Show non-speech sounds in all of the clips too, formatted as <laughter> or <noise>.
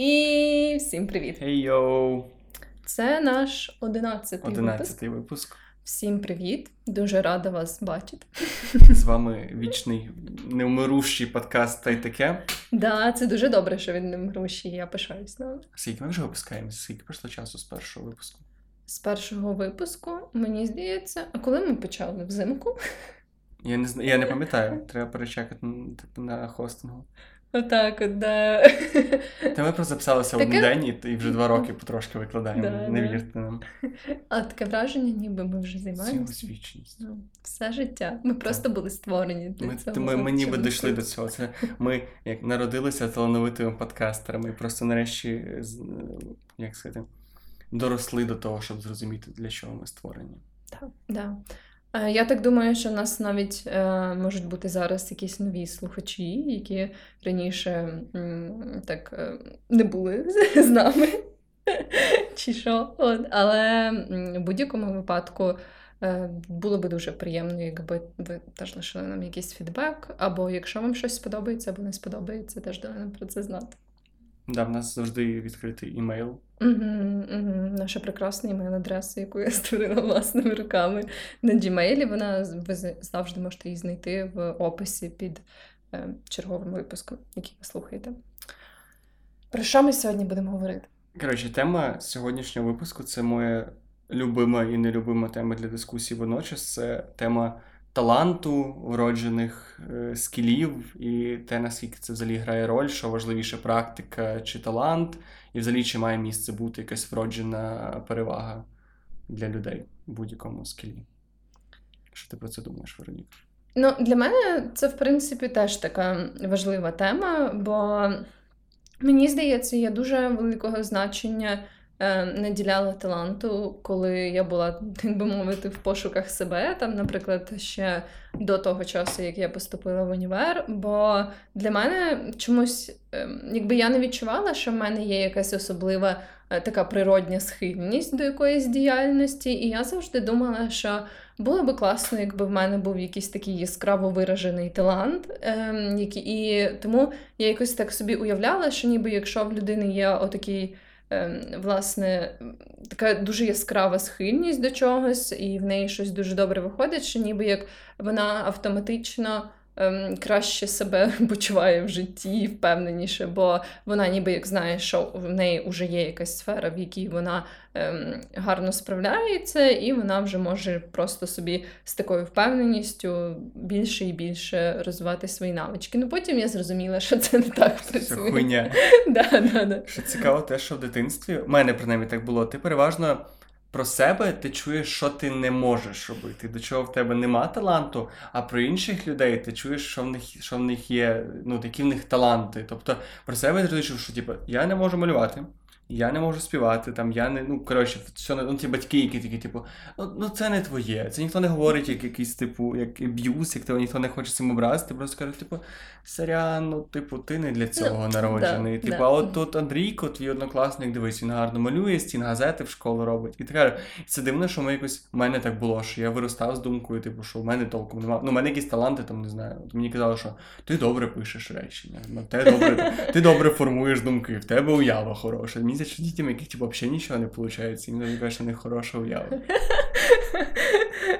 І всім привіт! Хей йоу! Це наш одинадцятий випуск. Випуск. Всім привіт! Дуже рада вас бачити. З вами вічний невмирущий подкаст та й таке. Да, це дуже добре, що він не мрущий, я пишаюсь нами. Скільки ми вже випускаємося? Скільки пройшло часу з першого випуску? З першого випуску, мені здається, а коли ми почали взимку? Я не знаю, я не пам'ятаю. Треба перечекати типу, на хостингу. Отак, от, да. Та ми просто записалися Таке- один день і, вже два роки потрошки викладаємо. Да, не вірте нам. А таке враження, ніби ми вже займаємося. Ну, все життя. Ми просто були створені для Ми, цього. ми, ми ніби дійшли до цього. Це ми як народилися талановитими подкастерами, і просто нарешті як сказати, доросли до того, щоб зрозуміти, для чого ми створені. Так, да. Е, Я так думаю, що в нас навіть е, можуть бути зараз якісь нові слухачі, які раніше м, так е, не були з, нами. Чи що. От. Але в будь-якому випадку е, було би дуже приємно, якби ви теж лишили нам якийсь фідбек, або якщо вам щось сподобається або не сподобається, теж дали нам про це знати. Да, в нас завжди відкритий імейл. Угу, угу. Наша прекрасна імейл-адреса, яку я <laughs> створила власними руками на Gmail, вона ви завжди можете її знайти в описі під е, черговим випуском, який ви слухаєте. Про що ми сьогодні будемо говорити? Коротше, тема сьогоднішнього випуску це моя любима і нелюбима тема для дискусії водночас. Це тема таланту, вроджених е, скілів, і те, наскільки це взагалі грає роль, що важливіше практика чи талант, і взагалі чи має місце бути якась вроджена перевага для людей в будь-якому скілі. Що ти про це думаєш, Вероніка? Ну, для мене це, в принципі, теж така важлива тема, бо мені здається, я дуже великого значення наділяла таланту, коли я була, <laughs> так би мовити, в пошуках себе. Там, наприклад, ще до того часу, як я поступила в універ. Бо для мене чомусь, е, якби я не відчувала, що в мене є якась особлива е, така природня схильність до якоїсь діяльності, і я завжди думала, що було би класно, якби в мене був якийсь такий яскраво виражений талант. Ем, і тому я якось так собі уявляла, що ніби якщо в людини є отакий, ем, власне, така дуже яскрава схильність до чогось, і в неї щось дуже добре виходить, що ніби як вона автоматично. Ем, Краще себе <laughs> почуває в житті, впевненіше, бо вона ніби як знає, що в неї вже є якась сфера, в якій вона ем, гарно справляється, і вона вже може просто собі з такою впевненістю більше і більше розвивати свої навички. Ну потім я зрозуміла, що це не так працює. хуйня. <laughs> Да, да, да. Що цікаво, те, що в дитинстві, у мене принаймні так було, ти переважно про себе ти чуєш, що ти не можеш робити, до чого в тебе нема таланту, а про інших людей ти чуєш, що в них, що в них є, ну, які в них таланти. Тобто про себе ти розумієш, що типу, я не можу малювати. Я не можу співати, там я не. Ну, коротше, все, ну, ті батьки, які такі, типу, ну, ну це не твоє. Це ніхто не говорить як якийсь, типу, як аб'юз, як тебе ніхто не хоче цим образити. Ти просто кажеш, типу, сорян, ну, типу, ти не для цього Ну, народжений. да, типу, да. а от тут Андрійко, твій однокласник, дивись, він гарно малює, стін газети в школу робить. І ти кажеш, це дивно, що ми якось в мене так було, що я виростав з думкою, типу, що в мене толком немає. Ну, в мене якісь таланти, там не знаю. От мені казали, що ти добре пишеш речення, ти добре, ти добре формуєш думки, в тебе уява хороша. Мені здається, что детям яких типа вообще ничего не получается, им навіть кажуть, що в уява.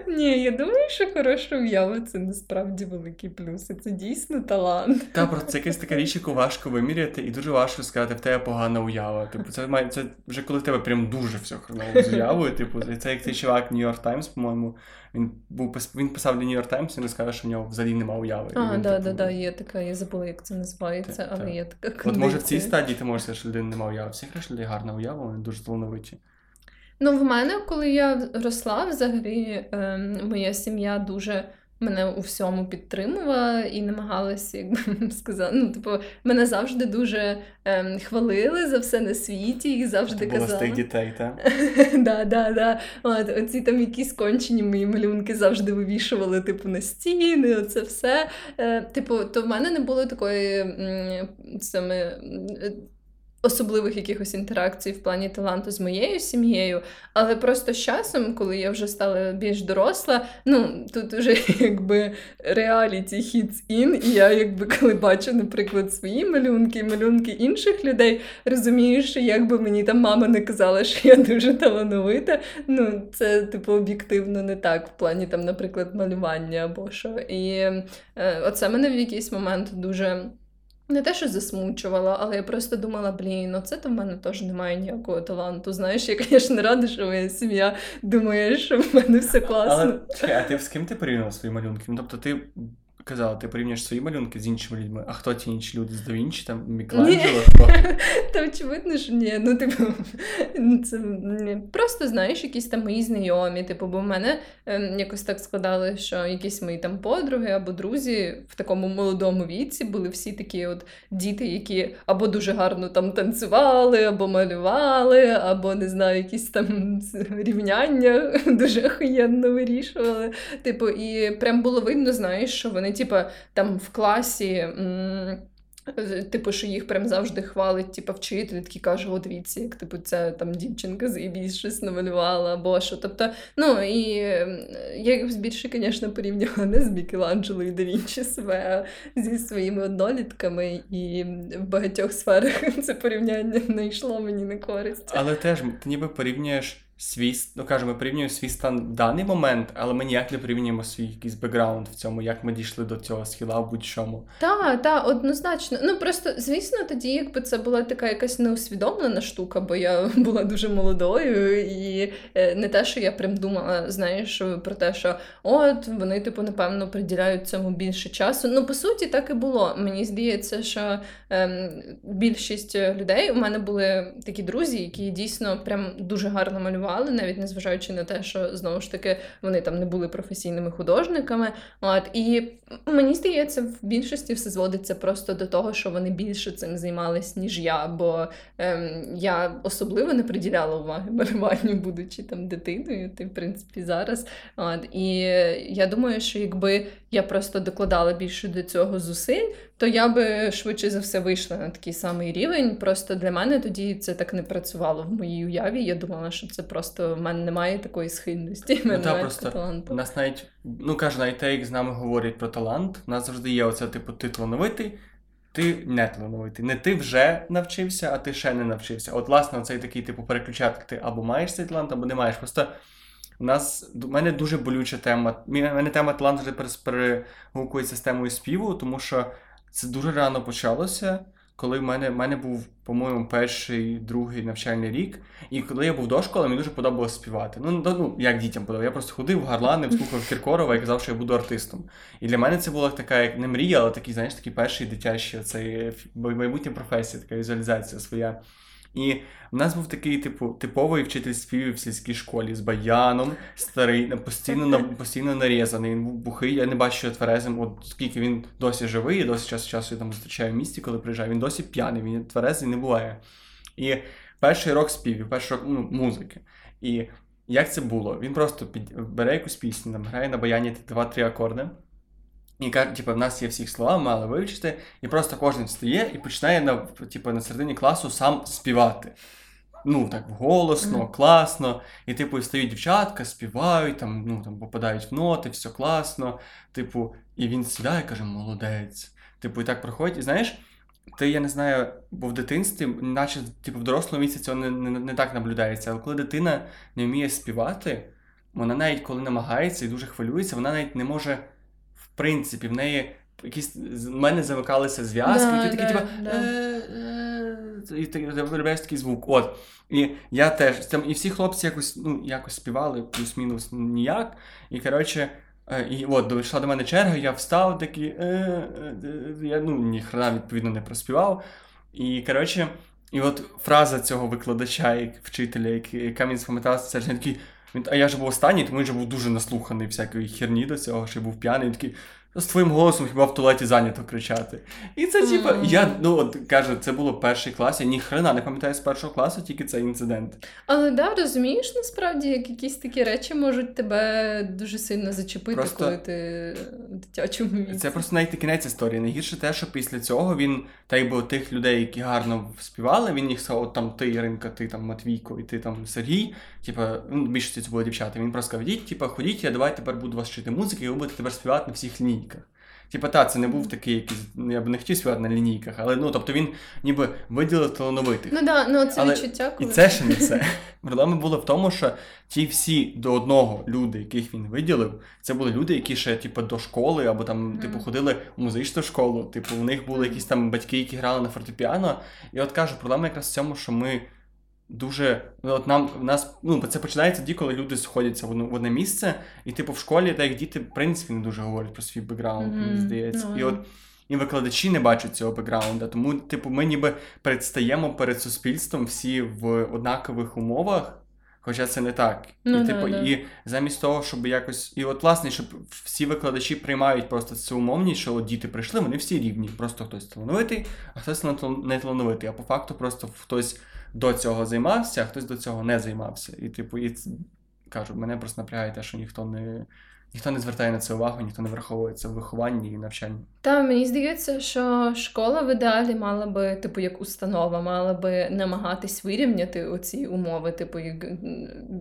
Ні, я думаю, що хороша уява це насправді великий плюс. І це дійсно талант. Та просто це якась така річ, яку важко виміряти, і дуже важко сказати, в тебе погана уява. Типу, це має це вже коли в тебе прям дуже все хреново з уявою. Типу, це як цей чувак New York Times, по-моєму. Він був він писав для New York Times, і він сказав, що в нього взагалі нема уяви. А, він, да, типу, да, да, є така, я забула, як це називається, Так, але так. є така От може в цій стадії ти можеш сказати, що людина нема уяви. Всіх решт людей гарна уява, вони дуже талановиті. Ну, в мене, коли я росла, взагалі ем, моя сім'я дуже мене у всьому підтримувала і намагалася, як би сказати, ну, типу, мене завжди дуже ем, хвалили за все на світі і завжди Ти була з тих дітей, <laughs> так? да, да, да. От, оці там якісь кончені мої малюнки завжди вивішували, типу, на стіни, оце все. Е, типу, то в мене не було такої саме. Особливих якихось інтеракцій в плані таланту з моєю сім'єю. Але просто з часом, коли я вже стала більш доросла, ну тут вже <laughs> якби реаліті hits in, і я якби коли бачу, наприклад, свої малюнки, малюнки інших людей, розумію, що якби мені там мама не казала, що я дуже талановита, ну це типу об'єктивно не так в плані там, наприклад, малювання або що. І е, оце мене в якийсь момент дуже. Не те, що засмучувала, але я просто думала, блін, ну це то в мене теж немає ніякого таланту. Знаєш, я, звісно, рада, що моя сім'я думає, що в мене все класно. Але чекай, а ти з ким ти порівняв свої малюнки? Ну, тобто ти казала, ти порівнюєш свої малюнки з іншими людьми, а хто ті інші люди з Давінчі, там Мікеланджело? <laughs> Та очевидно, що ні. Ну, типу, це просто знаєш, якісь там мої знайомі. Типу, бо в мене ем, якось так складали, що якісь мої там подруги або друзі в такому молодому віці були всі такі от діти, які або дуже гарно там танцювали, або малювали, або не знаю, якісь там рівняння <laughs> дуже охуєнно вирішували. Типу, і прям було видно, знаєш, що вони, типу, там в класі. М- Типу, що їх прям завжди хвалить, типу, вчитель, такий каже, о, дивіться, як типу, ця там дівчинка заєбісь щось намалювала, або що. Тобто, ну і я їх більше, звісно, порівнювала не з Мікеланджело і Давінчі себе, а зі своїми однолітками, і в багатьох сферах <laughs> це порівняння не йшло мені на користь. Але теж ти ніби порівнюєш свій, ну кажемо, порівнюємо свій стан в даний момент, але ми ніяк не порівнюємо свій якийсь бекграунд в цьому, як ми дійшли до цього схила в будь-чому. Так, так, однозначно. Ну просто, звісно, тоді, якби це була така якась неусвідомлена штука, бо я <laughs> була дуже молодою, і е, не те, що я прям думала, знаєш, про те, що от вони, типу, напевно, приділяють цьому більше часу. Ну, по суті, так і було. Мені здається, що ем, більшість людей у мене були такі друзі, які дійсно прям дуже гарно малювали малювали, навіть незважаючи на те, що знову ж таки вони там не були професійними художниками. От І мені здається, в більшості все зводиться просто до того, що вони більше цим займались, ніж я. Бо ем, я особливо не приділяла уваги малюванню, будучи там дитиною, ти в принципі зараз. От І я думаю, що якби я просто докладала більше до цього зусиль, то я би швидше за все вийшла на такий самий рівень. Просто для мене тоді це так не працювало в моїй уяві. Я думала, що це просто в мене немає такої схильності. Ну, та, просто таланту. Нас навіть ну каже, навіть те, як з нами говорять про талант. У нас завжди є оце, типу, ти талановитий, ти не талановитий. Не ти вже навчився, а ти ще не навчився. От, власне, цей такий, типу, переключати ти або маєш цей талант, або не маєш. Просто. У нас у мене дуже болюча тема. У мене тема таланту перегукується з темою співу, тому що це дуже рано почалося, коли в мене в мене був, по-моєму, перший, другий навчальний рік. І коли я був до школи, мені дуже подобалося співати. Ну, ну як дітям подобалося. Я просто ходив, гарланив, слухав Кіркорова і казав, що я буду артистом. І для мене це була така, як не мрія, але такий, знаєш, такий перший дитячий оцей майбутня професія, така візуалізація своя. І в нас був такий, типу, типовий вчитель співів в сільській школі з баяном, старий, постійно постійно нарізаний. Він був бухий. Я не бачу, тверезим, от скільки він досі живий, я досі час часу там зустрічаю в місті, коли приїжджаю. Він досі п'яний, він тверезий не буває. І перший рок співів, перший рок ну, музики. І як це було? Він просто під... бере якусь пісню, там грає на баяні два-три акорди. І каже, типу, в нас є всіх слова, мали вивчити, і просто кожен встає і починає на типу, на середині класу сам співати. Ну, так голосно, mm-hmm. класно. І, типу, встають дівчатка, співають, там, ну, там попадають в ноти, все класно. Типу, і він сідає і каже, молодець. Типу, і так проходить. І знаєш, ти, я не знаю, бо в дитинстві, наче типу, в дорослому віці цього не, не, не так наблюдається. Але коли дитина не вміє співати, вона навіть коли намагається і дуже хвилюється, вона навіть не може принципі, в неї якісь в мене замикалися зв'язки, да, і ти такий, да, типа. Е, е, і ти виробляєш такий звук. От. І я теж там, і всі хлопці якось ну, якось співали, плюс-мінус ніяк. І коротше, е, і от дійшла до мене черга, я встав такий, я ну, ніхрена відповідно не проспівав. І коротше, і от фраза цього викладача, вчителя, яка мені спам'яталася, це ж такий. Він, А я ж був останній, тому він же був дуже наслуханий всякої херні до цього, що був п'яний. Він такий, з твоїм голосом хіба в туалеті зайнято кричати. І це, типу, Мгм. я ну от кажу, це було перший клас, я ні хрена не пам'ятаю з першого класу, тільки цей інцидент. Але да, розумієш, насправді, як якісь такі речі можуть тебе дуже сильно зачепити, Просто- коли ти в дитячому віці. Це просто навіть кінець історії. Найгірше те, що після цього він, та й бо тих людей, які гарно співали, він їх сказав, от там ти, Іринка, ти там Матвійко, і ти там Сергій. Типа, ну, більшості це були дівчата. Він просто сказав, ідіть, типа, ходіть, я давай тепер буду вас вчити музики, і ви будете тепер співати на всіх лінійках. Типа, та, це не був такий якийсь, ну, я б не хотів співати на лінійках, але ну, тобто він ніби виділив талановитих. Ну да, ну це Але відчуття, І це ще не все. Проблема була в тому, що ті всі до одного люди, яких він виділив, це були люди, які ще типу, до школи або там, Мгм. типу, ходили в музичну школу. Типу, у них були якісь там батьки, які грали на фортепіано. І от кажу, проблема якраз в цьому, що ми дуже. Ну, от нам в нас, ну, це починається тоді, коли люди сходяться в одну- в одне місце, і типу в школі, так як діти, в принципі, не дуже говорять про свій бекграунд, мені Мгм. здається. Ну, І от і викладачі не бачать цього бекграунда. Тому, типу, ми ніби предстаємо перед суспільством всі в однакових умовах. Хоча це не так. Ну і, да, типу, да. і замість того, щоб якось. І от, власне, щоб всі викладачі приймають просто цю умовність, що от діти прийшли, вони всі рівні. Просто хтось талановитий, а хтось не талановитий. А по факту просто хтось до цього займався, а хтось до цього не займався. І, типу, і кажу, мене просто напрягає те, що ніхто не. Ніхто не звертає на це увагу, ніхто не враховує це в вихованні і навчанні. Та мені здається, що школа в ідеалі мала би, типу, як установа, мала би намагатись вирівняти оці умови, типу, як,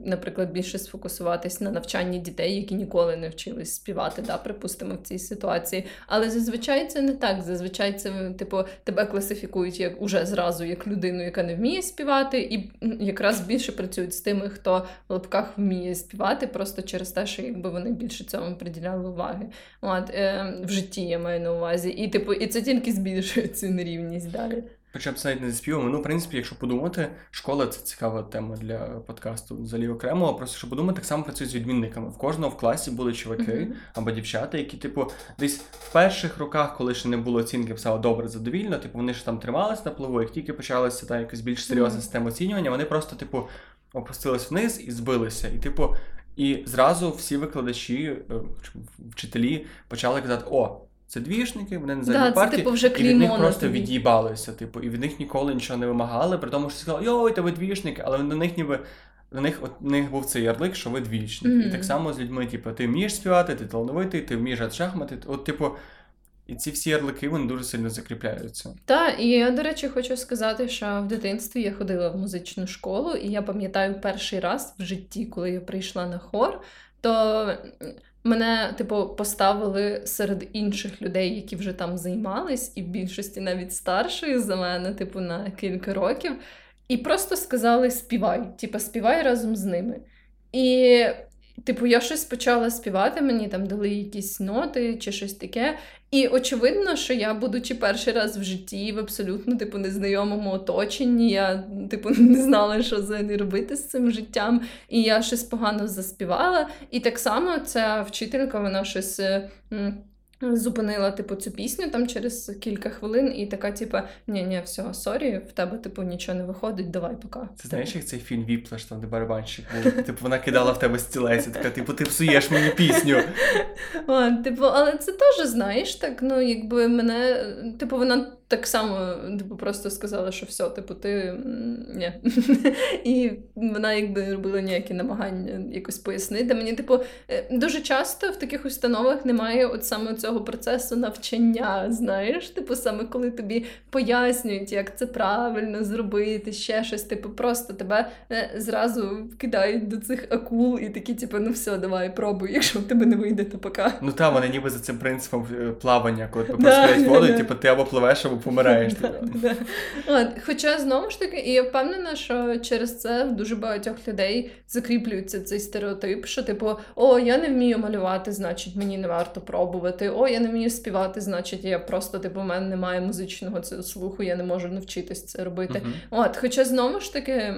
наприклад, більше сфокусуватись на навчанні дітей, які ніколи не вчились співати, да, припустимо, в цій ситуації. Але зазвичай це не так. Зазвичай це, типу, тебе класифікують як уже зразу як людину, яка не вміє співати, і якраз більше працюють з тими, хто в лапках вміє співати, просто через те, що якби вони більше цьому приділяли уваги. От, е, в житті я маю на увазі. І, типу, і це тільки збільшує цю нерівність далі. Хоча б це навіть не заспівами. Ну, в принципі, якщо подумати, школа це цікава тема для подкасту взагалі окремо. Просто щоб подумати, так само працює з відмінниками. В кожного в класі були чуваки Мгм. або дівчата, які, типу, десь в перших роках, коли ще не було оцінки, писали добре, задовільно, типу, вони ж там трималися на плаву, як тільки почалася та якась більш серйозна система оцінювання, вони просто, типу, опустились вниз і збилися. І, типу, і зразу всі викладачі, е, вчителі почали казати: о, це двішники, вони не Да, задні це, партії. типу, вже І від них просто тобі. від'їбалися, типу, і від них ніколи нічого не вимагали, при тому, що сказали, йой, та ви двічники, але до них ніби. На них от у них був цей ярлик, що ви двічник. Мгм. І так само з людьми, типу, ти вмієш співати, ти талановитий, ти вмієш шахмати. От, типу, і ці всі ярлики вони дуже сильно закріпляються. Та, і я, до речі, хочу сказати, що в дитинстві я ходила в музичну школу, і я пам'ятаю перший раз в житті, коли я прийшла на хор, то мене, типу, поставили серед інших людей, які вже там займались, і в більшості навіть старшої за мене, типу, на кілька років, і просто сказали: співай, типу, співай разом з ними. І. Типу, я щось почала співати, мені там дали якісь ноти чи щось таке. І очевидно, що я, будучи перший раз в житті в абсолютно типу незнайомому оточенні, я типу <laughs> не знала, що взагалі робити з цим життям, і я щось погано заспівала. І так само ця вчителька, вона щось. е, Зупинила, типу, цю пісню там через кілька хвилин, і така, типу, ні, ні, все, sorry, в тебе, типу, нічого не виходить, давай пока. Це знаєш, як цей фільм Whiplash, там де барабанщик був. Типу, вона кидала в тебе стілець, і така, типу, ти псуєш мені пісню. <laughs> А, типу, але це теж, знаєш, так, ну, якби мене, типу, вона так само, типу, просто сказала, що все, типу, ти ні. <laughs> І вона якби робила ніякі намагання якось пояснити. Мені, типу, е, дуже часто в таких установах немає от саме цього процесу навчання, знаєш, типу, саме коли тобі пояснюють, як це правильно зробити, ще щось, типу, просто тебе е, зразу вкидають до цих акул і такі, типу, ну все, давай, пробуй, якщо в тебе не вийде, то пока. Ну та вони ніби за цим принципом е, плавання, коли Да, попускають да, воду, да. і типу ти або пливеш, або помираєш. <laughs> Типу. да. От, Хоча знову ж таки, і я впевнена, що через це в дуже багатьох людей закріплюється цей стереотип, що типу, о, я не вмію малювати, значить мені не варто пробувати. О, я не вмію співати, значить я просто типу, в мене немає музичного цього слуху, я не можу навчитись це робити. Мгм. От, хоча знову ж таки.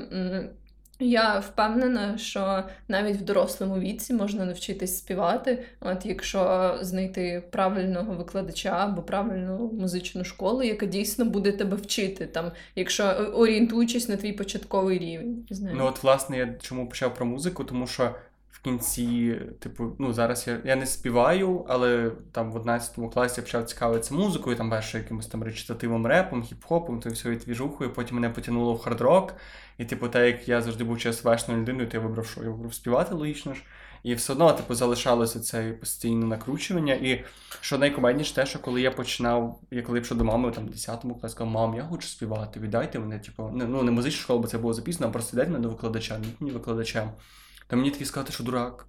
Я впевнена, що навіть в дорослому віці можна навчитись співати, от якщо знайти правильного викладача або правильну музичну школу, яка дійсно буде тебе вчити, там, якщо е, орієнтуючись на твій початковий рівень. Знаю. Ну от власне я чому почав про музику, тому що в кінці, типу, ну зараз я я не співаю, але там в 11 класі я почав цікавитися музикою, там перше якимось там речитативом, репом, хіп-хопом, то всю двіжухою, потім мене потягнуло в хард-рок. І, типу, так як я завжди був ЧСВшною людиною, то я вибрав, що я вибрав співати логічно ж. І все одно, типу, залишалося це постійне накручування. І що найкомедніше, те, що коли я починав, я коли пішов до мами там в 10-му класі, сказав, мам, я хочу співати, віддайте мене, типу, не, ну не музичну школу, бо це було записано, а просто віддайте мене до викладача, мені викладача. Та мені такі сказати, що дурак.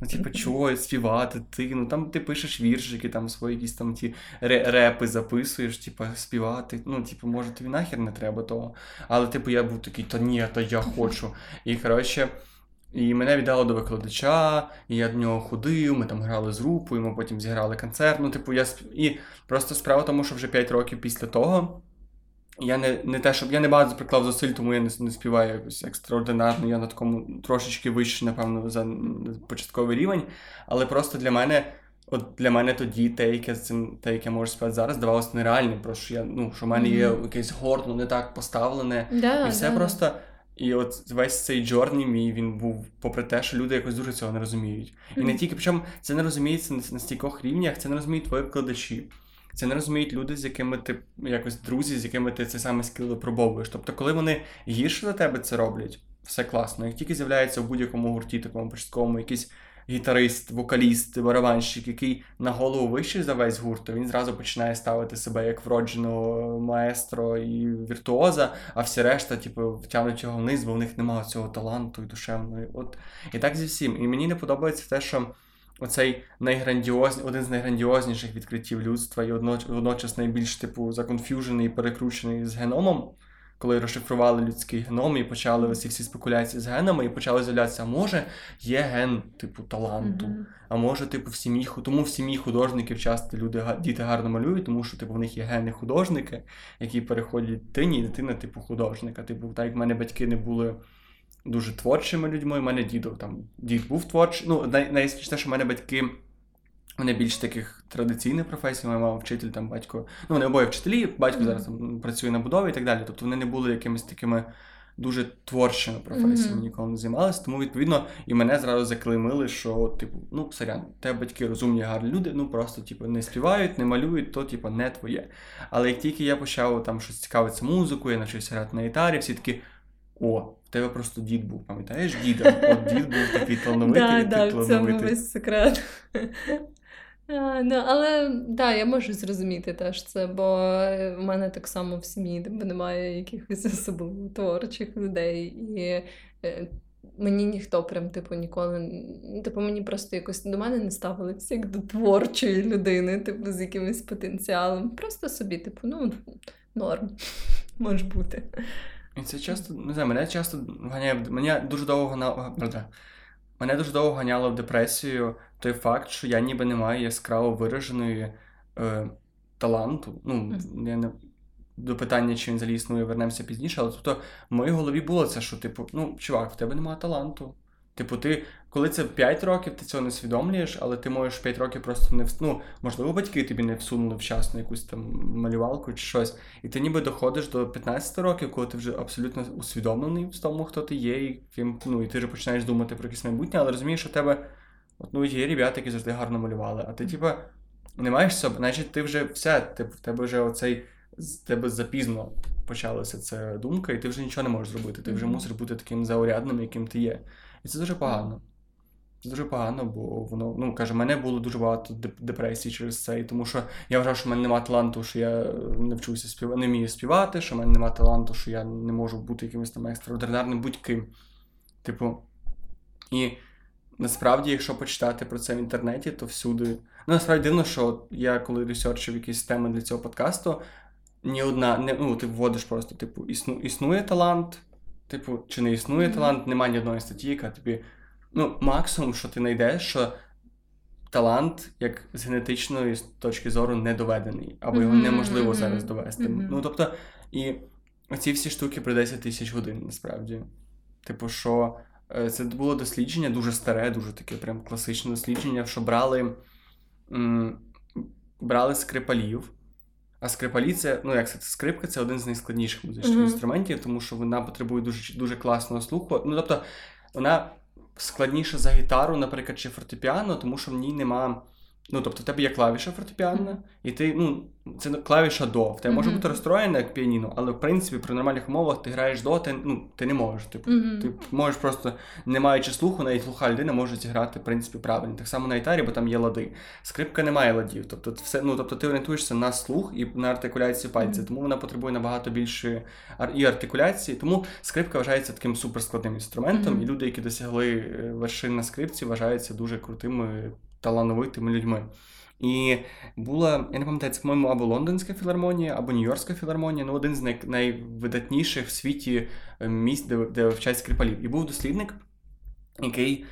Ну, типу, <laughs> чого співати, ти, ну там ти пишеш віршики, там свої якісь там ті репи записуєш, типу, співати. Ну, типу, може, тобі нахер не треба того. Але, типу, я був такий, та ні, та я <laughs> хочу. І коротше. І мене віддало до викладача, і я до нього ходив, ми там грали з групою, ми потім зіграли концерт. Ну, типу, я сп... І просто справа в тому, що вже 5 років після того. Я не не те, щоб я не багато приклав зусиль, тому я не не співаю якось екстраординарно. Я на такому трошечки вище, напевно, за початковий рівень. Але просто для мене, от для мене тоді те, яке цим, те, яке я можу співати зараз, здавалося нереальним. Просто що я ну, що в мене є якесь горно не так поставлене. Да, і все да. просто. І от весь цей джорні мій він був, попри те, що люди якось дуже цього не розуміють. І не тільки причому це не розуміється на стількох рівнях, це не розуміють твої викладачі. Це не розуміють люди, з якими ти якось друзі, з якими ти цей саме скіл випробовуєш. Тобто, коли вони гірше за тебе це роблять, все класно. Як тільки з'являється в будь-якому гурті, такому початковому, якийсь гітарист, вокаліст, барабанщик, який на голову вищий за весь гурт, то він зразу починає ставити себе як вродженого маестро і віртуоза, а всі решта, типу, втягнуть його вниз, бо в них немає цього таланту і душевної. От і так зі всім. І мені не подобається те, що оцей найграндіоз... один з найграндіозніших відкриттів людства і водночас найбільш типу законфюжений і перекручений з геномом, коли розшифрували людський геном і почали ось всі спекуляції з генами, і почали з'являтися, а може є ген, типу, таланту, mm-hmm. а може, типу, в сім'ї тому в сім'ї художників часто люди діти гарно малюють, тому що типу в них є гени художники, які переходять дитині, і дитина, типу, художника. Типу, так як в мене батьки не були дуже творчими людьми. У мене дідо там дід був творчий. Ну, най- найяскравіше, що в мене батьки. Вони більш таких традиційних професій, моя мама вчитель, там батько. Ну, вони обоє вчителі, батько mm-hmm. зараз там працює на будові і так далі. Тобто вони не були якимись такими дуже творчими професіями, mm-hmm. ніколи не займалися. Тому, відповідно, і мене зразу заклеймили, що, типу, ну, сорян, тебе батьки розумні, гарні люди, ну просто, типу, не співають, не малюють, то, типу, не твоє. Але як тільки я почав там щось цікавитися музикою, я навчився грати на гітарі, всі такі. О, тебе просто дід був, пам'ятаєш діда? От дід був такий талановитий, да, в цьому весь секрет. <laughs> Ну, Але да, я можу зрозуміти теж це, бо в мене так само в сім'ї немає якихось особливо творчих людей. І е, мені ніхто прям типу ніколи. Типу, мені просто якось до мене не ставилися як до творчої людини, типу, з якимось потенціалом. Просто собі, типу, ну, норм <laughs> може бути. І це часто, не знаю, мене часто ганяє. Мене дуже довго ганяло. Мене дуже довго ганяло в депресію той факт, що я ніби не маю яскраво вираженої е, таланту. Ну, я не до питання, чи він взагалі існує, вернемося пізніше, але тобто в моїй голові було це, що, типу, ну, чувак, в тебе немає таланту. Типу, ти, коли це 5 років, ти цього не усвідомлюєш, але ти можеш 5 років просто не ну, можливо, батьки тобі не всунули вчасно якусь там малювалку чи щось. І ти ніби доходиш до 15 років, коли ти вже абсолютно усвідомлений в тому, хто ти є, і ким, ну, і ти вже починаєш думати про якесь майбутнє, але розумієш, що в тебе от, ну, є ребята, які завжди гарно малювали, а ти, типа, не маєш себе, значить, ти вже все, ти, в тебе вже оцей з тебе запізно почалася ця думка, і ти вже нічого не можеш зробити. Ти вже мусиш бути таким заурядним, яким ти є. І це дуже погано. Це дуже погано, бо воно, ну, каже, мене було дуже багато депресій через це. І тому що я вважав, що в мене немає таланту, що я не вчуся співати, не вмію співати, що в мене немає таланту, що я не можу бути якимось там екстраординарним будь-ким. Типу, і насправді, якщо почитати про це в інтернеті, то всюди. Ну, насправді дивно, що я коли ресерчив якісь теми для цього подкасту, ні одна, не, ну, ти вводиш просто, типу, існу, існує талант. Типу, чи не існує mm-hmm. талант, немає ні одної статті, яка тобі. Ну, максимум, що ти знайдеш, що талант, як з генетичної точки зору, не доведений, або mm-hmm. його неможливо mm-hmm. зараз довести. Ну, тобто, і оці всі штуки про 10 тисяч годин, насправді. Типу, що е, це було дослідження, дуже старе, дуже таке прям класичне дослідження, що брали, м- брали скрипалів. А скрипалі це, ну як це, скрипка це один з найскладніших музичних mm-hmm. інструментів, тому що вона потребує дуже дуже класного слуху. Ну тобто, вона складніша за гітару, наприклад, чи фортепіано, тому що в ній нема. Ну, тобто, в тебе є клавіша фортепіанна, і ти, ну, це клавіша до. В тебе може бути розстроєна як піаніно, але в принципі при нормальних умовах ти граєш до, ти, ну, ти не можеш. Типу, ти можеш просто, не маючи слуху, навіть глуха людина може зіграти, в принципі, правильно. Так само на гітарі, бо там є лади. Скрипка не має ладів. Тобто, все, ну, тобто ти орієнтуєшся на слух і на артикуляцію пальців, Мгм. тому вона потребує набагато більшої ар- і артикуляції. Тому скрипка вважається таким суперскладним інструментом, і люди, які досягли е, вершин на скрипці, вважаються дуже крутими, талановитими людьми. І була, я не пам'ятаю, це, по-моєму, або Лондонська філармонія, або Нью-Йоркська філармонія, ну один з най- найвидатніших в світі е, місць, де, де вчать скрипалів. І був дослідник, який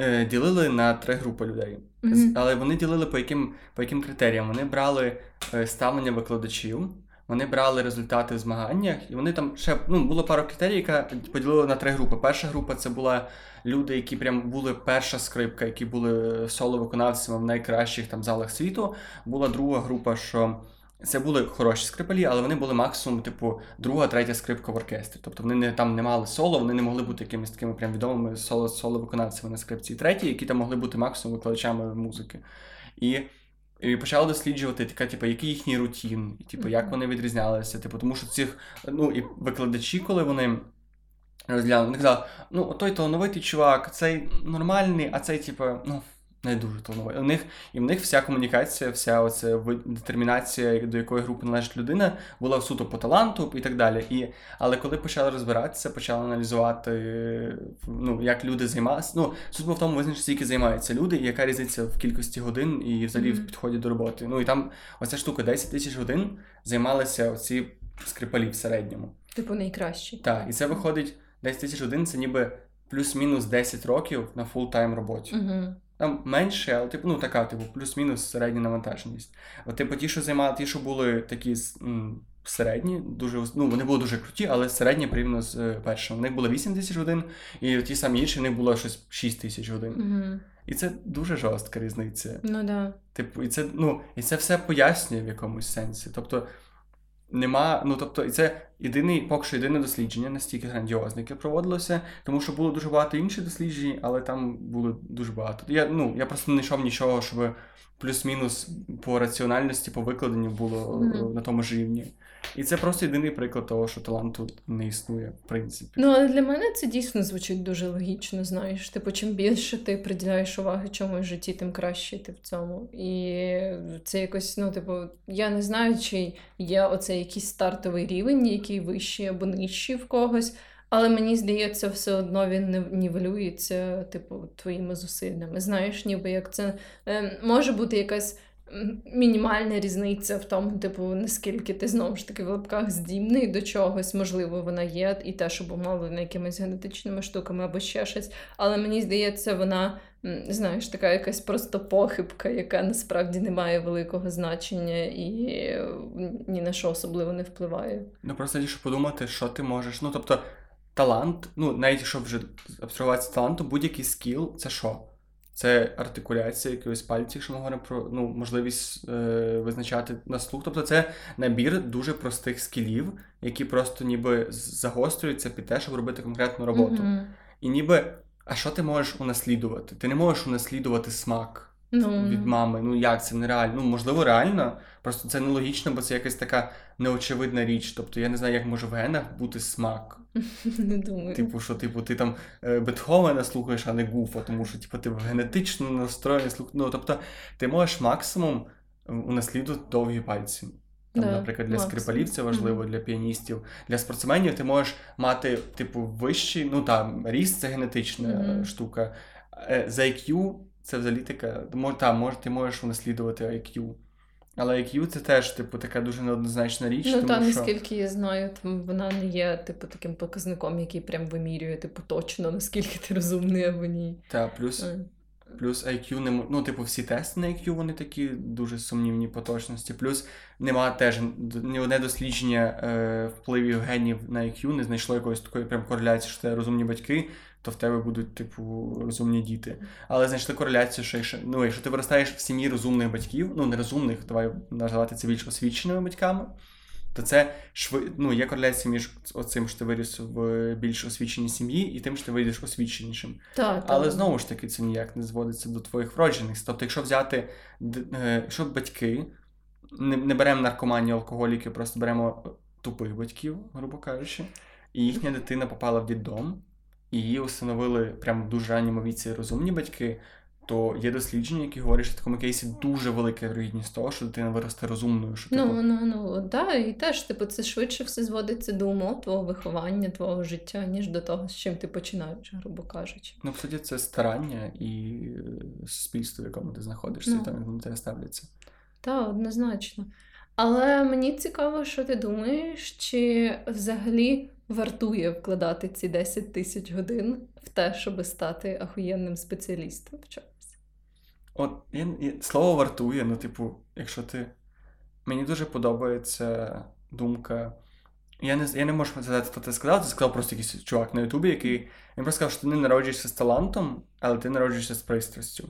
е, ділили на три групи людей. З- Але вони ділили по яким, по яким критеріям. Вони брали е, ставлення викладачів, вони брали результати в змаганнях, і вони там ще ну, було пару критерій, яка поділила на три групи. Перша група це була люди, які прям були перша скрипка, які були соло-виконавцями в найкращих там залах світу. Була друга група, що. Це були хороші скрипалі, але вони були максимум, типу, друга, третя скрипка в оркестрі. Тобто вони не там не мали соло, вони не могли бути якимись такими прям відомими соло соло виконавцями на скрипці. Треті, які там могли бути максимум викладачами музики. І, і почали досліджувати, така, типу, який їхній рутін, і, типу, як вони відрізнялися. Типу, тому що цих, ну, і викладачі, коли вони розглянули, вони казали, ну, той талановитий чувак, цей нормальний, а цей, типу, ну. Не дуже талановитий. У них і в них вся комунікація, вся оця детермінація, до якої групи належить людина, була суто по таланту і так далі. І, але коли почали розбиратися, почали аналізувати, ну, як люди займалися. Ну, суть була в тому визначити, скільки займаються люди, і яка різниця в кількості годин і взагалі Мгм. в підході до роботи. Ну і там оця штука 10 тисяч годин займалися оці скрипалі в середньому. Типу найкращий. Так, і це виходить 10 тисяч годин, це ніби плюс-мінус 10 років на full-time роботі. Угу. Там менше, але типу, ну така, типу, плюс-мінус середня навантаженість. От типу, ті, що займали, ті, що були такі м, середні, дуже ну, вони були дуже круті, але середні порівняно з е, першим. У них було 8 тисяч годин, і ті самі інші, в них було щось 6 тисяч годин. Угу. І це дуже жорстка різниця. Ну да. Типу, і це, ну, і це все пояснює в якомусь сенсі. Тобто, нема, ну тобто, і це єдиний, поки що єдине дослідження, настільки грандіозне, яке проводилося, тому що було дуже багато інших досліджень, але там було дуже багато. Я, ну, я просто не знайшов нічого, щоб плюс-мінус по раціональності, по викладенню було mm-hmm. на тому ж рівні. І це просто єдиний приклад того, що таланту не існує, в принципі. Ну, але для мене це дійсно звучить дуже логічно, знаєш. Типу, чим більше ти приділяєш уваги чомусь в житті, тим краще ти в цьому. І це якось, ну, типу, я не знаю, чи є оцей якийсь стартовий рівень, який вищий або нижчий в когось. Але мені здається, все одно він не нівелюється, типу, твоїми зусиллями. Знаєш, ніби як це е, може бути якась мінімальна різниця в тому, типу, наскільки ти знову ж таки в лапках здібний до чогось, можливо, вона є, і те, щоб умовлена якимись генетичними штуками або ще щось. Але мені здається, вона, знаєш, така якась просто похибка, яка насправді не має великого значення і ні на що особливо не впливає. Ну просто якщо подумати, що ти можеш. Ну тобто, талант, ну навіть якщо вже абстрагуватися таланту, будь-який скіл це що? Це артикуляція якихось пальців, якщо ми говоримо про ну, можливість е, визначати на слух. Тобто це набір дуже простих скілів, які просто ніби загострюються під те, щоб робити конкретну роботу. Мгм. І ніби, а що ти можеш унаслідувати? Ти не можеш унаслідувати смак Ну, від мами. Ну як це нереально? Ну можливо, реально. Просто це нелогічно, бо це якась така неочевидна річ. Тобто я не знаю, як може в генах бути смак. <laughs> не думаю. Типу, що типу, ти там е, Бетховена слухаєш, а не Гуфа, тому що типу, ти генетично настроєний слух. Ну, тобто, ти можеш максимум унаслідувати довгі пальці. Там, Да, наприклад, для максимум. скрипалів це важливо, для піаністів. Для спортсменів ти можеш мати, типу, вищий, ну там, ріст це генетична Мгм. штука. Е, За IQ це взагалі. Мож, та, може, ти можеш унаслідувати IQ. Але IQ це теж, типу, така дуже неоднозначна річ. Ну, тому та, що... наскільки я знаю, там вона не є, типу, таким показником, який прям вимірює, типу, точно, наскільки ти розумний або ні. Та, плюс Е. Плюс IQ не ну, типу, всі тести на IQ, вони такі дуже сумнівні по точності. Плюс нема теж ні одне дослідження е, впливів генів на IQ не знайшло якоїсь такої прям кореляції, що ти розумні батьки, то в тебе будуть, типу, розумні діти. Але знайшли кореляцію, що якщо, ну, якщо ти виростаєш в сім'ї розумних батьків, ну не розумних, давай називати це більш освіченими батьками, то це шви... ну, є кореляція між оцим, що ти виріс в більш освіченій сім'ї, і тим, що ти вийдеш освіченішим. Так, Але так. знову ж таки, це ніяк не зводиться до твоїх вроджених. Тобто, якщо взяти, е, якщо батьки, не, не беремо наркоманів, алкоголіків, просто беремо тупих батьків, грубо кажучи, і їхня дитина попала в дітдом, і її установили прямо дуже ранньому віці розумні батьки, то є дослідження, які говорять, що в такому кейсі дуже велика вірогідність того, що дитина виросте розумною. Що, Ну, типу, ну, ну, да, і теж, типу, це швидше все зводиться до умов твого виховання, твого життя, ніж до того, з чим ти починаєш, грубо кажучи. ну, в суті, це старання і е, суспільство, в якому ти знаходишся, Ну. і там як до тебе ставляться. Так, однозначно. Але мені цікаво, що ти думаєш, чи взагалі вартує вкладати ці 10 тисяч годин в те, щоб стати ахуєнним спеціалістом в чомусь. От я, я, слово вартує, ну, типу, якщо ти. Мені дуже подобається думка. Я не, я не можу згадати, хто це сказав, це сказав просто якийсь чувак на Ютубі, який він просто сказав, що ти не народжуєшся з талантом, але ти народжуєшся з пристрастю.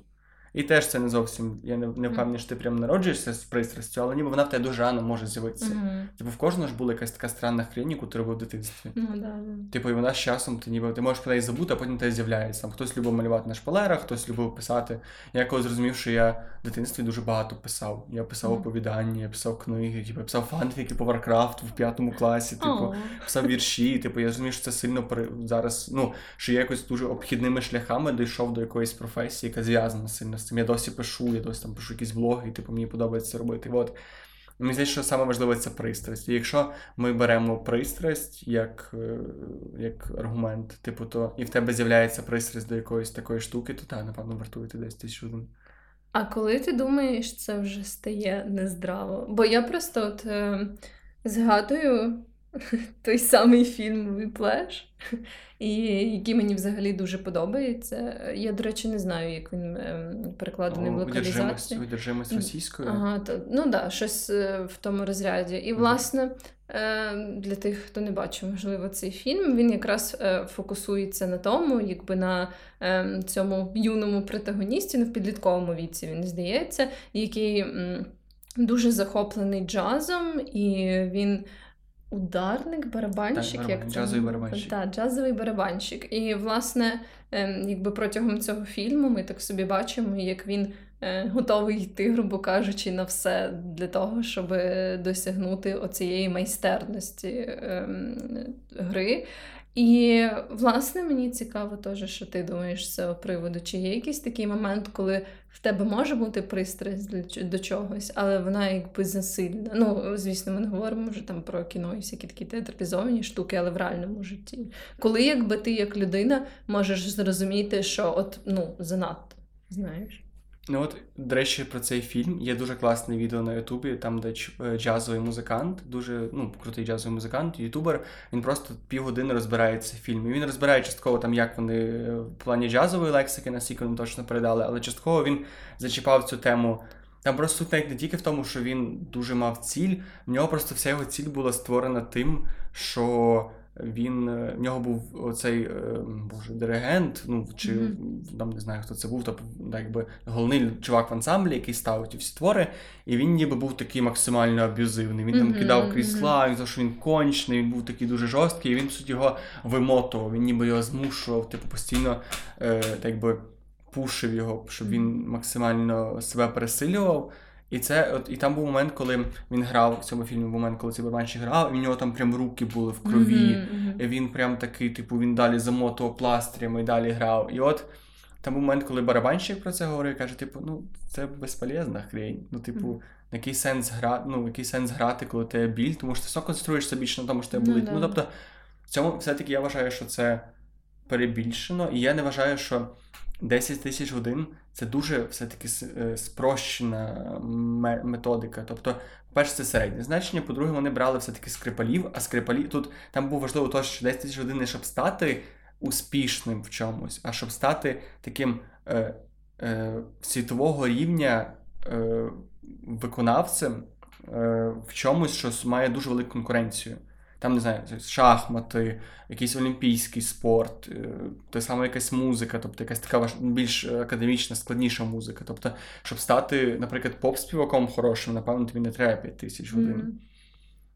І теж це не зовсім. Я не, не впевнений, що ти прям народжуєшся з пристрастю, але ніби вона в тебе дуже рано може з'явитися. Угу. Типу, в кожного ж була якась така странна хрень, яку ти робив в дитинстві. Ну, да, да. Типу, і вона з часом ти ніби ти можеш про неї забути, а потім тебе з'являється. Там хтось любив малювати на шпалерах, хтось любив писати. Я коли зрозумів, що я в дитинстві дуже багато писав. Я писав Мгм. оповідання, я писав книги, типу, я писав фанфіки по Варкрафту в п'ятому класі, типу, О, писав вірші. Типу, я розумію, що це сильно пере- зараз. Ну, що я якось дуже обхідними шляхами дійшов до якоїсь професії, яка зв'язана сильно з цим. Я досі пишу, я досі там пишу якісь влоги, і типу, мені подобається робити. От. Мені здається, що саме важливе це пристрасть. І якщо ми беремо пристрасть як, е, як аргумент, типу, то і в тебе з'являється пристрасть до якоїсь такої штуки, то так, напевно, вартує ти десь тисячу один. А коли ти думаєш, це вже стає нездраво? Бо я просто от е, згадую <laughs> той самий фільм «Whiplash», і який мені взагалі дуже подобається. Я, до речі, не знаю, як він е, перекладений в Одержимость, локалізації. одержимость російською. Ага, то, ну да, щось е, в тому розряді. І, власне, е, для тих, хто не бачив, можливо, цей фільм, він якраз е, фокусується на тому, якби на е, цьому юному протагоністі, ну, в підлітковому віці, він здається, який дуже захоплений джазом, і він. Ударник, барабанщик, Так, як барабан- це? джазовий барабанщик. Так, джазовий барабанщик. І, власне, ем, якби протягом цього фільму ми так собі бачимо, як він е, готовий йти, грубо кажучи, на все для того, щоб досягнути оцієї майстерності ем, гри. І, власне, мені цікаво теж, що ти думаєш з цього приводу. Чи є якийсь такий момент, коли в тебе може бути пристрасть до чогось, але вона якби засильна. Ну, звісно, ми не говоримо вже там про кіно і всякі такі театралізовані штуки, але в реальному житті. Коли якби ти як людина можеш зрозуміти, що от ну занадто, знаєш. Ну от, до речі, про цей фільм є дуже класне відео на Ютубі, там, де е, джазовий музикант, дуже ну, крутий джазовий музикант, ютубер. Він просто півгодини розбирає цей фільм. І він розбирає частково там, як вони е, в плані джазової лексики, наскільки вони точно передали, але частково він зачіпав цю тему. Там просто суть навіть не тільки в тому, що він дуже мав ціль, в нього просто вся його ціль була створена тим, що він е, в нього був оцей е, боже, диригент, ну чи Мгм. там не знаю, хто це був, тобто якби головний чувак в ансамблі, який ставить всі твори, і він ніби був такий максимально аб'юзивний. Він там кидав крісла, він що він кончений, він був такий дуже жорсткий, і він в суті його вимотував, він ніби його змушував, типу постійно е, так би пушив його, щоб він максимально себе пересилював. І це от і там був момент, коли він грав в цьому фільмі, момент, коли цей барабанщик грав, і в нього там прям руки були в крові. Мгм. І він прям такий, типу, він далі замотував пластрями і далі грав. І от там був момент, коли барабанщик про це говорив, каже, типу, ну це безполезна хрень. Ну, типу, Мгм. який сенс грати, ну, який сенс грати, коли тебе біль, тому що ти все концентруєшся більше на тому, що тебе Ну, болить. Ну, тобто, в цьому все-таки я вважаю, що це перебільшено, і я не вважаю, що 10 тисяч годин це дуже все-таки е, спрощена ме- методика. Тобто, по-перше, це середнє значення, по-друге, вони брали все-таки скрипалів, а скрипалі тут там був важливо те, що 10 тисяч годин не щоб стати успішним в чомусь, а щоб стати таким е, е, світового рівня е, виконавцем е, в чомусь, що має дуже велику конкуренцію. Там, не знаю, шахмати, якийсь олімпійський спорт, е, та саме якась музика, тобто якась така більш академічна, складніша музика. Тобто, щоб стати, наприклад, поп-співаком хорошим, напевно, тобі не треба 5 тисяч годин. Мгм.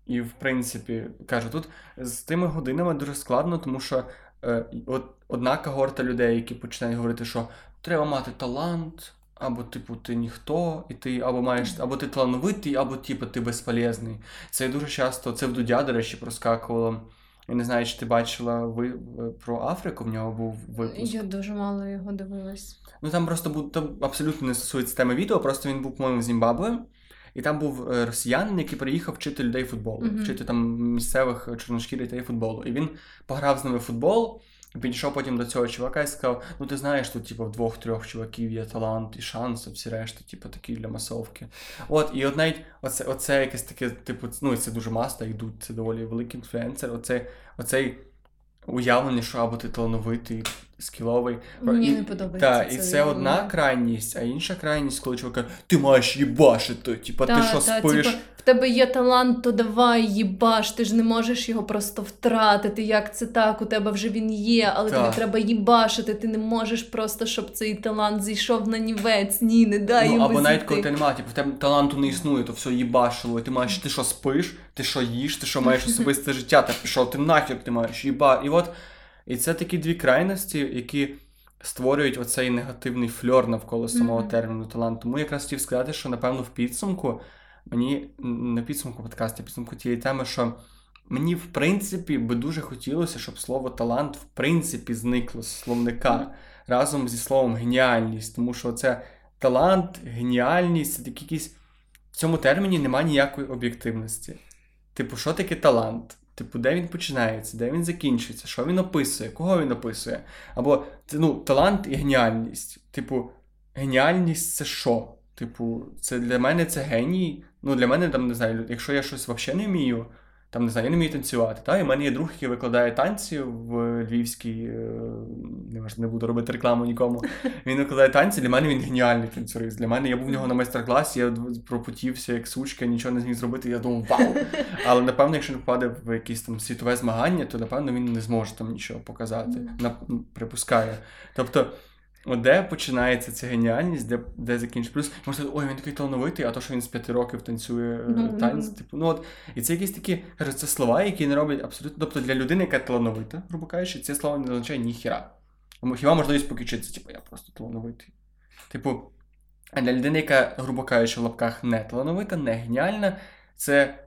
І, в принципі, кажу, тут з тими годинами дуже складно, тому що е, от одна когорта людей, які починають говорити, що треба мати талант, або, типу, ти ніхто, і ти або маєш, або ти талановитий, або типу, ти безполезний. Це дуже часто, це в Дудя, до речі, проскакувало. Я не знаю, чи ти бачила ви про Африку, в нього був випуск. Я дуже мало його дивилась. Ну там просто був там абсолютно не стосується теми відео, просто він був, по-моєму, в Зімбабве. І там був е, росіянин, який приїхав вчити людей футболу, mm-hmm. вчити там місцевих чорношкірих людей футболу. І він пограв з ними в футбол, підійшов потім до цього чувака і сказав: Ну, ти знаєш, тут типу, в двох-трьох чуваків є талант і шанс, а всі решта, типу, такі для масовки. От, і от навіть оце, оце якесь таке, типу, ну, це дуже маста, йдуть, це доволі великий інфлюенсер. Оце, оцей уявлення, що або ти талановитий, скіловий. Мені і, не подобається. Так, і це одна крайність, а інша крайність, коли чувак каже, ти маєш їбашити, типа ти що та, спиш. Типа, в тебе є талант, то давай їбаш, ти ж не можеш його просто втратити. Як це так? У тебе вже він є, але тобі треба їбашити. Ти не можеш просто, щоб цей талант зійшов на нівець. Ні, не дай ну, йому Або навіть коли ти немає, типу, в тебе таланту не існує, то все їбашило. І ти маєш, ти що спиш, ти що їш, ти що маєш <laughs> особисте життя, та пішов, ти нахер ти маєш їба. І от. І це такі дві крайності, які створюють оцей негативний фльор навколо самого mm-hmm. терміну талант. Тому якраз хотів сказати, що напевно в підсумку мені не підсумку подкасту, а підсумку тієї теми, що мені в принципі би дуже хотілося, щоб слово талант в принципі зникло з словника mm-hmm. разом зі словом геніальність. Тому що це талант, геніальність це такі якісь в цьому терміні немає ніякої об'єктивності. Типу, що таке талант? Типу, де він починається, де він закінчується, що він описує, кого він описує. Або ну, талант і геніальність. Типу, геніальність це що? Типу, це для мене це геній. Ну, для мене там не знаю, якщо я щось взагалі не вмію, там не знаю, я не вмію танцювати. Та? І в мене є друг, який викладає танці в Львівській, е, не не буду робити рекламу нікому. <laughs> Він викладає танці, для мене він геніальний танцюрист. Для мене я був в нього на майстер-класі, я пропотівся як сучка, нічого не зміг зробити. Я думав, вау! <laughs> Але напевно, якщо він впаде в якесь там світове змагання, то напевно він не зможе там нічого показати. Припускаю. Тобто. От де починається ця геніальність, де де закінчується. Плюс можна сказати, ой, він такий талановитий, а то, що він з п'яти років танцює mm-hmm. танці. Типу, ну от, І це якісь такі кажу, це слова, які не роблять абсолютно. Тобто для людини, яка талановита, грубо кажучи, ці слова не означає ніхіра. Хіба можливість покичитися, типу, я просто талановитий. Типу, а для людини, яка, грубо кажучи, в лапках не талановита, не геніальна, це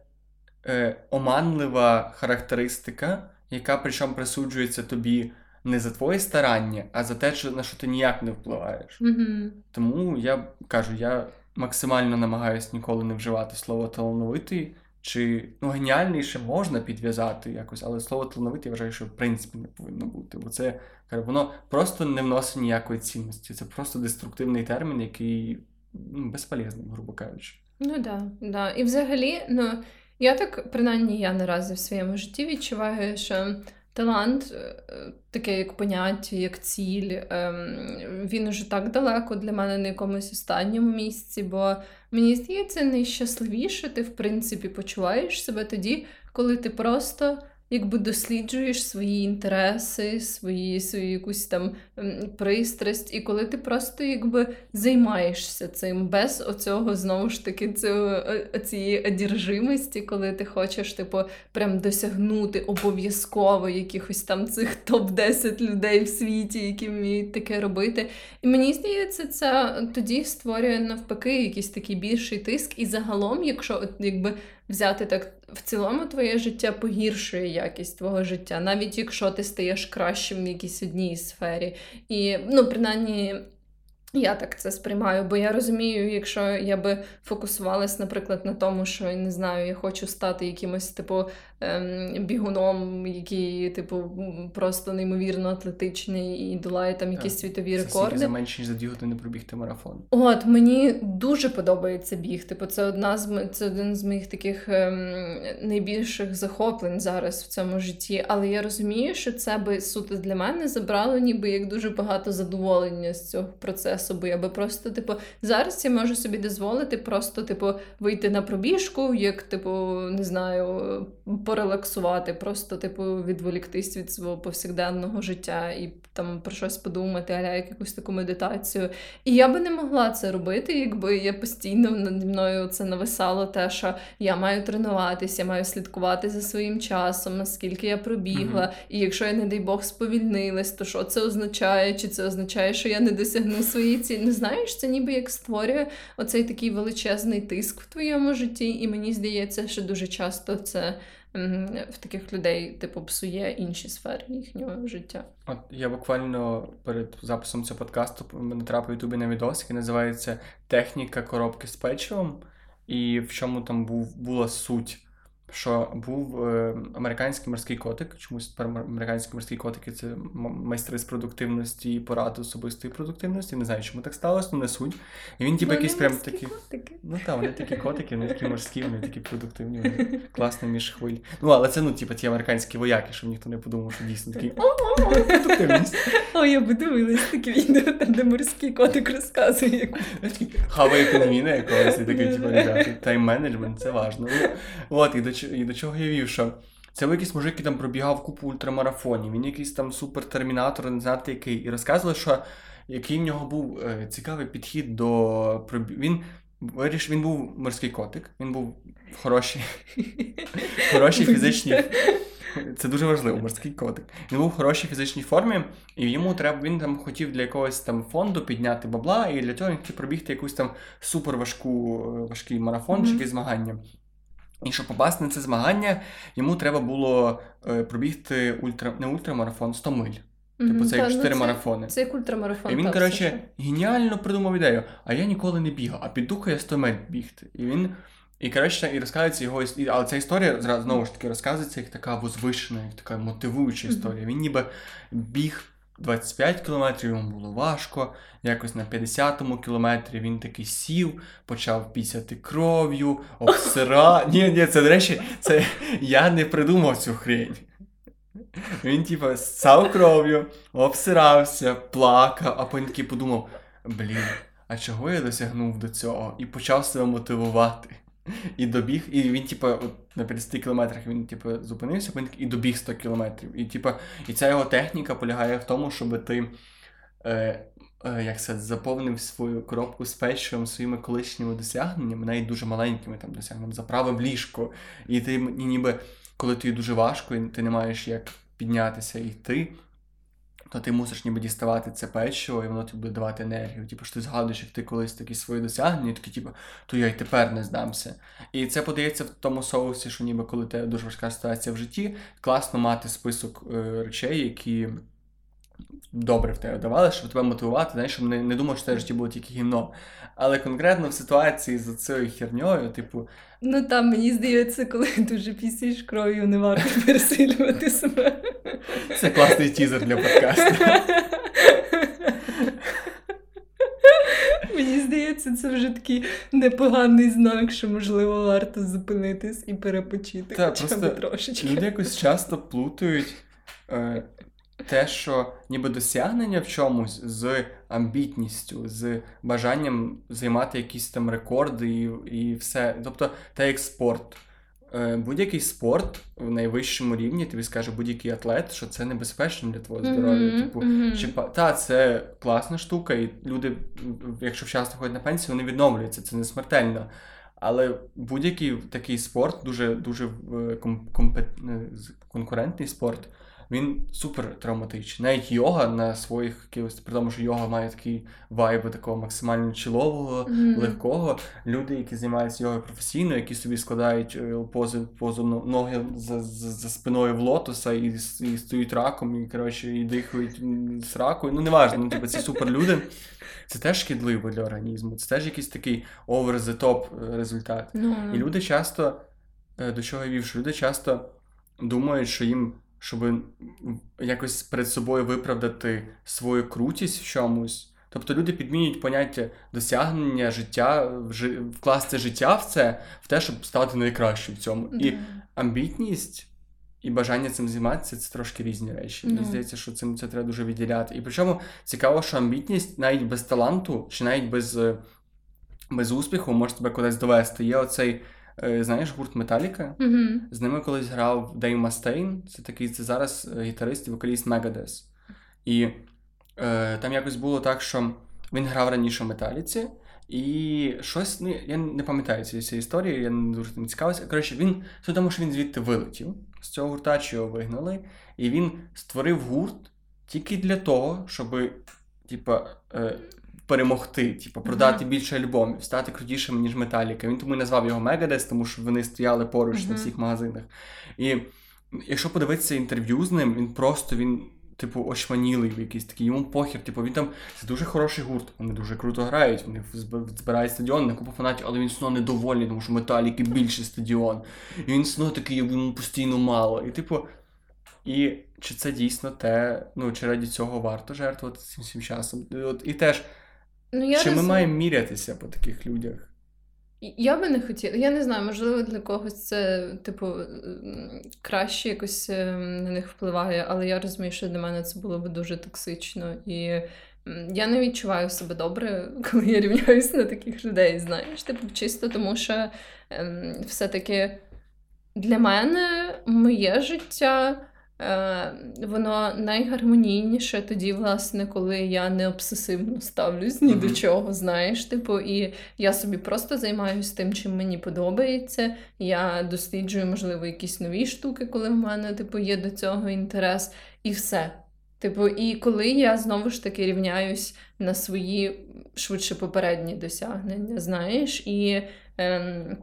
е, оманлива характеристика, яка причому присуджується тобі не за твоє старання, а за те, на що ти ніяк не впливаєш. Mm-hmm. Тому я кажу, я максимально намагаюся ніколи не вживати слово талановитий. Чи ну, геніальний ще можна підв'язати якось, але слово талановитий я вважаю, що в принципі не повинно бути. Бо це воно просто не вносить ніякої цінності. Це просто деструктивний термін, який ну, безполезний, грубо кажучи. Ну так, да, да. І взагалі, ну я так принаймні я наразі в своєму житті відчуваю, що Талант, е, таке як поняття, як ціль, ем, він уже так далеко для мене на якомусь останньому місці, бо мені здається, найщасливіше ти, в принципі, почуваєш себе тоді, коли ти просто якби досліджуєш свої інтереси, свої, свою якусь там пристрасть, і коли ти просто якби займаєшся цим без оцього знову ж таки цього, цієї одержимості, коли ти хочеш, типу, прям досягнути обов'язково якихось там цих топ-10 людей в світі, які вміють таке робити. І мені здається, це тоді створює навпаки якийсь такий більший тиск. І загалом, якщо от, якби взяти так в цілому твоє життя погіршує якість твого життя, навіть якщо ти стаєш кращим в якійсь одній сфері. І ну, принаймні. Я так це сприймаю, бо я розумію, якщо я би фокусувалась, наприклад, на тому, що не знаю, я хочу стати якимось типу ем, бігуном, який, типу, просто неймовірно атлетичний і долає там якісь так, світові це рекорди. Це менше ніж за дві години пробігти марафон. От мені дуже подобається біг. Типу, це одна з це один з моїх таких ем, найбільших захоплень зараз в цьому житті. Але я розумію, що це би суто для мене забрало, ніби як дуже багато задоволення з цього процесу стресу, бо я би просто, типу, зараз я можу собі дозволити просто, типу, вийти на пробіжку, як, типу, не знаю, порелаксувати, просто, типу, відволіктись від свого повсякденного життя і там про щось подумати, аля якусь таку медитацію. І я би не могла це робити, якби я постійно наді мною це нависало, те, що я маю тренуватися, я маю слідкувати за своїм часом, наскільки я пробігла. Mm-hmm. І якщо я, не дай Бог, сповільнилась, то що це означає? Чи це означає, що я не досягну свої цілі? Не знаєш, це ніби як створює оцей такий величезний тиск в твоєму житті, і мені здається, що дуже часто це в таких людей, типу, псує інші сфери їхнього життя. От я буквально перед записом цього подкасту натрапив ютубі на відос, який називається Техніка коробки з печивом, і в чому там був була суть що був е, американський морський котик. Чомусь американські морські котики це майстри з продуктивності і поради особистої продуктивності. Не знаю, чому так сталося, але не суть. І він типу якийсь прям такі. Ну так, вони такі котики, вони такі морські, вони такі продуктивні, вони <laughs> класні між хвиль. Ну, але це ну, типу, ті американські вояки, щоб ніхто не подумав, що дійсно такі продуктивність. <laughs> О, я би дивилась таке відео, там, де морський котик розказує. як... Хаває пінгвіна якогось і такий, типу, ребята, тайм-менеджмент, це важливо. От, і до і до чого я вів, що це був якийсь мужик, який там пробігав купу ультрамарафонів. Він якийсь там супертермінатор, не знати який. І розказували, що який в нього був е, цікавий підхід до Він вирішив, він був морський котик, він був в хорошій, хорошій фізичній. Це дуже важливо, морський котик. Він був в хорошій фізичній формі, і йому треба він там хотів для якогось там фонду підняти бабла, і для цього він хотів пробігти якусь там суперважку важкий марафон mm-hmm. чи якесь змагання. І щоб попасти на це змагання, йому треба було е, пробігти ультра, не ультрамарафон, 100 миль. Типу, це як 4 ну, марафони. Це як ультрамарафон. І він, коротше, геніально придумав ідею, а я ніколи не бігав, а піду я 100 миль бігти. І він. І коротше, і розказується його Але ця історія знову ж таки розказується як така возвишена, як така мотивуюча історія. Він ніби біг 25 кілометрів йому було важко. Якось на 50-му кілометрі він таки сів, почав пісяти кров'ю, обсира. <laughs> Ні, ні, це до речі, це я не придумав цю хрень. Він, типу, ссав кров'ю, обсирався, плакав, а потім такий подумав: блін, а чого я досягнув до цього? І почав себе мотивувати. І добіг, і він, типу, на 50 кілометрах він, типу, зупинився, він і добіг 100 кілометрів. І, типу, і ця його техніка полягає в тому, щоб ти е, е, як це, заповнив свою коробку з печивом своїми колишніми досягненнями, навіть дуже маленькими там досягненнями, заправив ліжко. І ти і ніби, коли тобі дуже важко, і ти не маєш як піднятися і йти то ти мусиш ніби діставати це печиво, і воно тобі буде давати енергію. Типу, що ти згадуєш, як ти колись такі свої досягнення, і такі, типу, то я й тепер не здамся. І це подається в тому соусі, що ніби коли тебе дуже важка ситуація в житті, класно мати список е, речей, які. Добре в тебе давали, щоб тебе мотивувати, знаєш, щоб не не думав, що це житті було тільки гімно. Але конкретно в ситуації з цією херньою, типу. Ну там мені здається, коли дуже пісіш кров'ю, не варто <laughs> пересилювати себе. Це класний тізер для подкасту. Мені здається, це вже такий непоганий знак, що можливо варто зупинитись і перепочити. Так, просто трошечки. Люди якось часто плутають. Е, те, що ніби досягнення в чомусь з амбітністю, з бажанням займати якісь там рекорди і і все. Тобто, те як спорт. Е, будь-який спорт в найвищому рівні тобі скаже будь-який атлет, що це небезпечно для твого здоров'я. Mm-hmm, типу, mm-hmm. чи та це класна штука, і люди, якщо вчасно ходять на пенсію, вони відновлюються, це не смертельно. Але будь-який такий спорт, дуже дуже е, компет... Е, конкурентний спорт, він супер травматичний. Навіть йога на своїх якихось, при тому, що йога має такий вайб такого максимально чолового, mm-hmm. легкого. Люди, які займаються йогою професійно, які собі складають е, позу, позу ноги за, за, за спиною в лотоса і і стоять раком, і коротше, і дихають з ракою. Ну, неважно, ну, типу, це супер люди. Це теж шкідливо для організму, це теж якийсь такий over the top результат. Mm-hmm. І люди часто, е, до чого я вів, що люди часто думають, що їм щоб якось перед собою виправдати свою крутість в чомусь. Тобто люди підмінюють поняття досягнення життя, вкласти життя в це, в те, щоб стати найкращим в цьому. Yeah. І амбітність і бажання цим займатися це трошки різні речі. Мені Ну. здається, що цим це треба дуже відділяти. І причому цікаво, що амбітність навіть без таланту, чи навіть без, без успіху може тебе кудись довести. Є оцей, знаєш, гурт Металіка. Угу. З ними колись грав Дейв Мастейн, це такий це зараз е, гітарист і вокаліст Megadeth. І е, там якось було так, що він грав раніше в Металіці, і щось, ну, я не пам'ятаю цієї історії, я не дуже тим цікавився. Коротше, він це тому, що він звідти вилетів з цього гурта, чи його вигнали, і він створив гурт тільки для того, щоб, типа. Е, Перемогти, типу, продати більше альбомів, стати крутішим, ніж Металіка. Він тому і назвав його Megadeth, тому що вони стояли поруч на всіх магазинах. І якщо подивитися інтерв'ю з ним, він просто він, типу, очманілий якийсь такий, йому похер. Типу, він там це дуже хороший гурт. Вони дуже круто грають. Вони збирають стадіон, на купу фанатів, але він все недовольний, тому що металіки більший стадіон. І він все такий, йому постійно мало. І, типу, і чи це дійсно те, ну чи раді цього варто жертвувати цим всім часом? От, і теж, Ну, я чи ми маємо мірятися по таких людях? Я би не хотіла. Я не знаю, можливо, для когось це, типу, краще якось е, на них впливає, але я розумію, що для мене це було б дуже токсично. І я не відчуваю себе добре, <laughs> коли я рівняюсь на таких людей. Знаєш, типу, чисто тому, що ем, все-таки для мене моє життя. Е, воно найгармонійніше тоді, власне, коли я не обсесивно ставлюсь ні до чого, знаєш, типу, і я собі просто займаюся тим, чим мені подобається. Я досліджую, можливо, якісь нові штуки, коли в мене, типу, є до цього інтерес, і все. Типу, і коли я знову ж таки рівняюсь на свої швидше попередні досягнення, знаєш, і. Ем,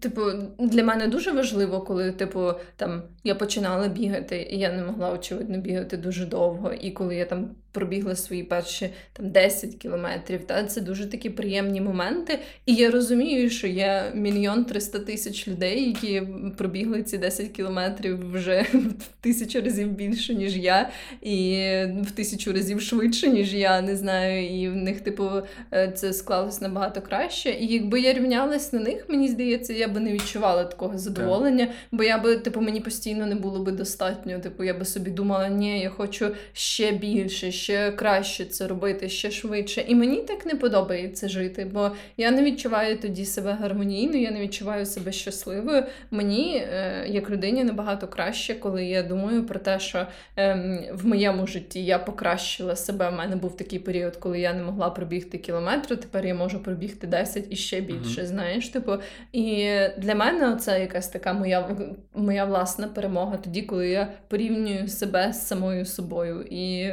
Типу, для мене дуже важливо, коли, типу, там я починала бігати, і я не могла, очевидно, бігати дуже довго. І коли я там пробігла свої перші там 10 кілометрів, та це дуже такі приємні моменти. І я розумію, що є мільйон триста тисяч людей, які пробігли ці 10 кілометрів вже в тисячу разів більше, ніж я, і в тисячу разів швидше, ніж я, не знаю. І в них, типу, е, це склалось набагато краще. І якби я рівнялась на них, мені здається, я би не відчувала такого задоволення, бо я би, типу, мені постійно не було би достатньо. Типу, я би собі думала, ні, я хочу ще більше, ще краще це робити, ще швидше. І мені так не подобається жити, бо я не відчуваю тоді себе гармонійно, я не відчуваю себе щасливою. Мені, е, як людині, набагато краще, коли я думаю про те, що ем, в моєму житті я покращила себе. У мене був такий період, коли я не могла пробігти кілометр, тепер я можу пробігти 10 і ще більше. Мгм. Знаєш, типу, і для мене це якась така моя, моя власна перемога тоді, коли я порівнюю себе з самою собою. І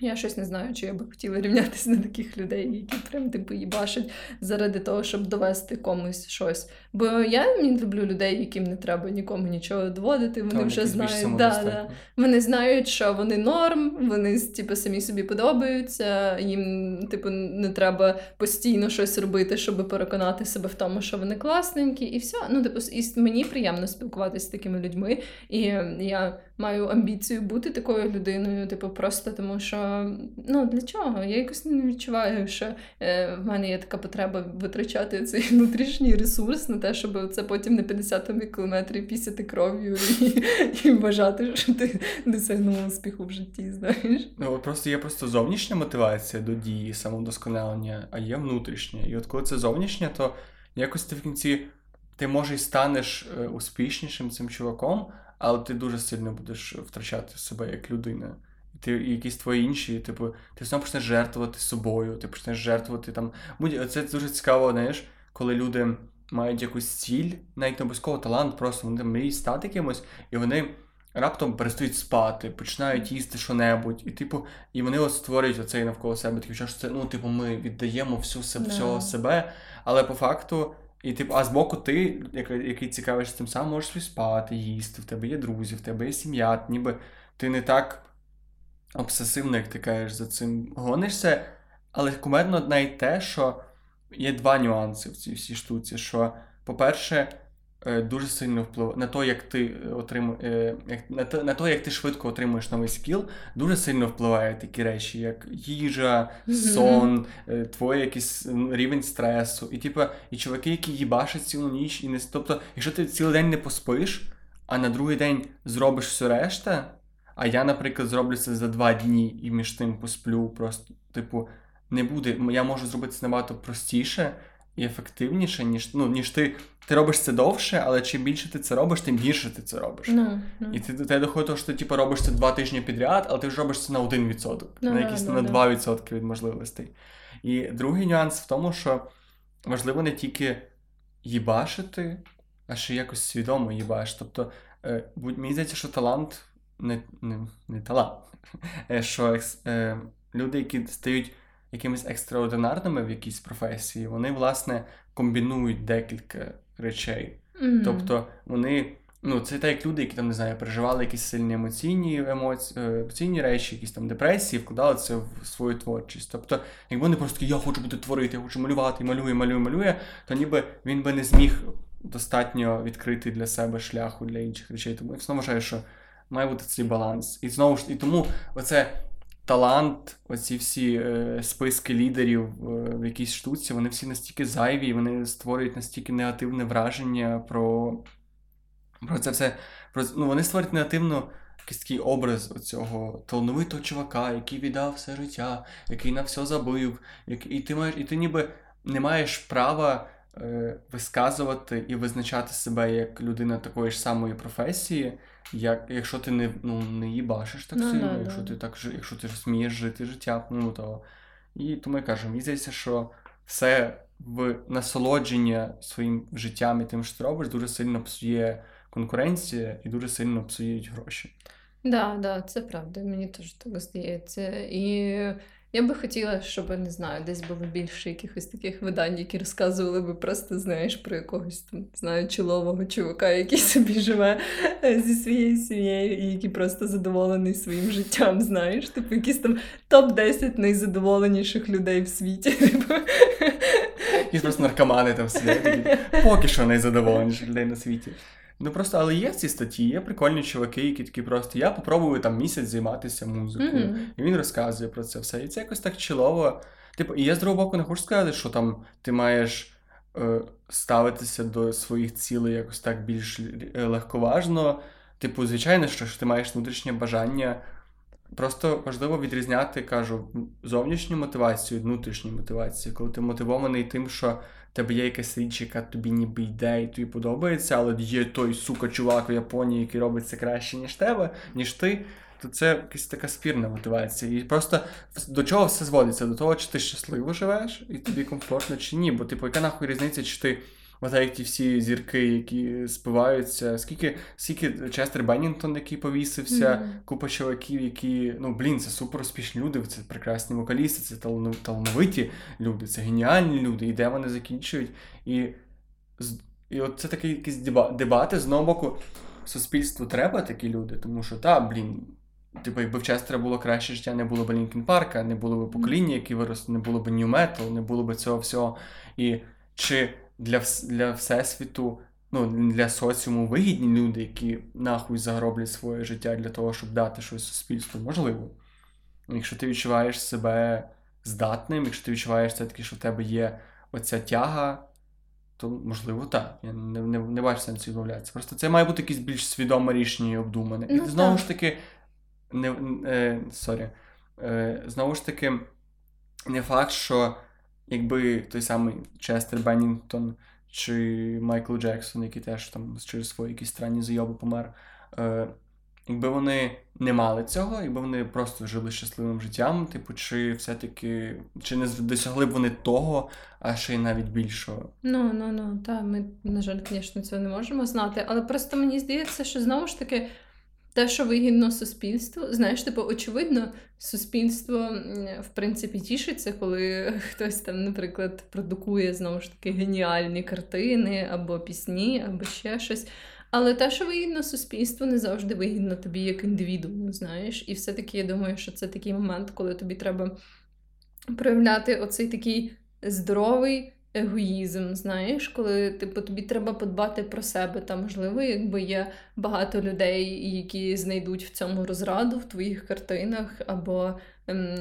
я щось не знаю, чи я би хотіла рівнятися на таких людей, які прям типу їбашать заради того, щоб довести комусь щось. Бо я не люблю людей, яким не треба нікому нічого доводити. Вони Там вже знають. Да, да. Вони знають, що вони норм, вони типу, самі собі подобаються. Їм, типу, не треба постійно щось робити, щоб переконати себе в тому, що вони класненькі, і все. Ну, типу, і мені приємно спілкуватися з такими людьми. І я маю амбіцію бути такою людиною, типу, просто тому що ну для чого? Я якось не відчуваю, що е, в мене є така потреба витрачати цей внутрішній ресурс на те, щоб це потім на 50 кілометрів пісяти кров'ю і, і вважати, що ти досягнув успіху в житті, знаєш. Ну, просто є просто зовнішня мотивація до дії, самовдосконалення, а є внутрішня. І от коли це зовнішня, то якось ти в кінці ти може й станеш е, успішнішим цим чуваком, але ти дуже сильно будеш втрачати себе як людина. Ти якісь твої інші, типу, ти знову почнеш жертвувати собою, ти почнеш жертвувати там. Це дуже цікаво, знаєш, коли люди мають якусь ціль, навіть не обов'язково талант, просто вони мріють стати кимось, і вони раптом перестають спати, починають їсти що-небудь, і типу, і вони от створюють оцей навколо себе відчуття, що це, ну, типу, ми віддаємо всю себе, Да. всього себе, але по факту. І типу, а збоку ти, який, який цікавишся тим самим, можеш собі спати, їсти, в тебе є друзі, в тебе є сім'я, ніби ти не так обсесивно, як ти кажеш, за цим гонишся. Але кумедно навіть те, що є два нюанси в цій всій штуці. Що, по-перше, е, дуже сильно впливає на те, як ти отримуєш, на те, на те, як ти швидко отримуєш новий скіл, дуже сильно впливає такі речі, як їжа, сон, е, твій якийсь рівень стресу. І типу, і чуваки, які їбашать цілу ніч, і не тобто, якщо ти цілий день не поспиш. а на другий день зробиш все решта. А я, наприклад, зроблю це за два дні і між тим посплю. Просто, типу, не буде. Я можу зробити це набагато простіше і ефективніше, ніж ну, ніж ти. Ти робиш це довше, але чим більше ти це робиш, тим гірше ти це робиш. Ну, ну. І ти до тебе доходить, що ти типу, робиш це два тижні підряд, але ти вже робиш це на 1%, Ну, на якісь на да. 2% від можливостей. І другий нюанс в тому, що важливо не тільки їбашити, а ще якось свідомо їбаш. Тобто, е, будь- мені здається, що талант не, не, не талант. <laughs> Е, Що е, люди, які стають якимись екстраординарними в якійсь професії, вони, власне, комбінують декілька речей. Мгм. Тобто вони, ну, це так як люди, які там не знаю, переживали якісь сильні емоційні емоції, емоційні речі, якісь там депресії, вкладали це в свою творчість. Тобто, якби вони просто такі, я хочу бути творити, я хочу малювати, малює, малює, малює, то ніби він би не зміг достатньо відкрити для себе шляху для інших речей. Тому я одно вважаю, що має бути цей баланс. І знову ж і тому оце. Талант, оці всі е, списки лідерів е, в якійсь штуці, вони всі настільки зайві, вони створюють настільки негативне враження про, про це все. Про, ну, вони створюють негативно якийсь такий образ оцього талановитого чувака, який віддав все життя, який на все забив, як, і, ти маєш, і ти ніби не маєш права висказувати і визначати себе як людина такої ж самої професії, як, якщо ти не, ну, не їбашиш так Ну, сильно, да, якщо да. ти так якщо ти смієш жити життя, ну то. І тому я кажу, мені здається, що все в насолодження своїм життям і тим, що ти робиш, дуже сильно псує конкуренція і дуже сильно псують гроші. Да, да, це правда, мені теж так здається. І я би хотіла, щоб не знаю, десь було більше якихось таких видань, які розказували би просто, знаєш, про якогось там, знаю, чолового чувака, який <laughs> собі живе е, зі своєю сім'єю і який просто задоволений своїм життям, знаєш, типу якісь там топ-10 найзадоволеніших людей в світі. <laughs> Типу. Якісь просто наркомани там сидять, поки що найзадоволеніших людей на світі. Ну просто, але є ці статті, є прикольні чуваки, які такі просто я попробую там місяць займатися музикою. Мгм. І він розказує про це все. І це якось так чилово. Типу, і я з другого боку не хочу сказати, що там ти маєш е, ставитися до своїх цілей якось так більш е, легковажно. Типу, звичайно, що ж ти маєш внутрішнє бажання. Просто важливо відрізняти, кажу, зовнішню мотивацію від внутрішньої мотивації, коли ти мотивований тим, що тебе є якась річ, яка тобі ніби йде і тобі подобається, але є той сука чувак в Японії, який робить це краще, ніж тебе, ніж ти, то це якась така спірна мотивація. І просто до чого все зводиться? До того, чи ти щасливо живеш і тобі комфортно, чи ні. Бо, типу, яка нахуй різниця, чи ти. Ота як ті всі зірки, які спиваються. Скільки, скільки Честер Беннінгтон, який повісився, Мгм. купа чуваків, які. Ну, блін, це супер успішні люди, це прекрасні вокалісти, це талановиті люди, це геніальні люди, і де вони закінчують. І, і от це такий якісь дебати з одного боку. Суспільству треба такі люди, тому що та, блін. Типу, якби в Честера було краще життя, не було б Лінкін Парка, не було б покоління, які виросли, не було б New Metal, не було б цього всього. І чи для, для Всесвіту, ну, для соціуму вигідні люди, які нахуй загроблять своє життя для того, щоб дати щось суспільству? Можливо. Якщо ти відчуваєш себе здатним, якщо ти відчуваєш все-таки, що в тебе є оця тяга, то можливо так. Я не, не, не бачу сенсу відмовлятися. Просто це має бути якесь більш свідоме рішення і обдумане. І Ну, знову так. ж таки, не, е, sorry, е, знову ж таки, не факт, що якби той самий Честер Беннінгтон чи Майкл Джексон, який теж там через свої якісь странні зайоби помер. Е, якби вони не мали цього, якби вони просто жили щасливим життям, типу, чи все-таки чи не досягли б вони того, а ще й навіть більшого. Ну, ну, ну, та, ми, на жаль, звісно, цього не можемо знати, але просто мені здається, що знову ж таки. Те, що вигідно суспільству, знаєш, типу, очевидно, суспільство в принципі тішиться, коли <laughs> хтось там, наприклад, продукує знову ж таки геніальні картини або пісні, або ще щось. Але те, що вигідно суспільству, не завжди вигідно тобі як індивідууму, знаєш. І все-таки я думаю, що це такий момент, коли тобі треба проявляти оцей такий здоровий егоїзм, знаєш, коли типу, тобі треба подбати про себе. Та можливо, якби є багато людей, які знайдуть в цьому розраду в твоїх картинах або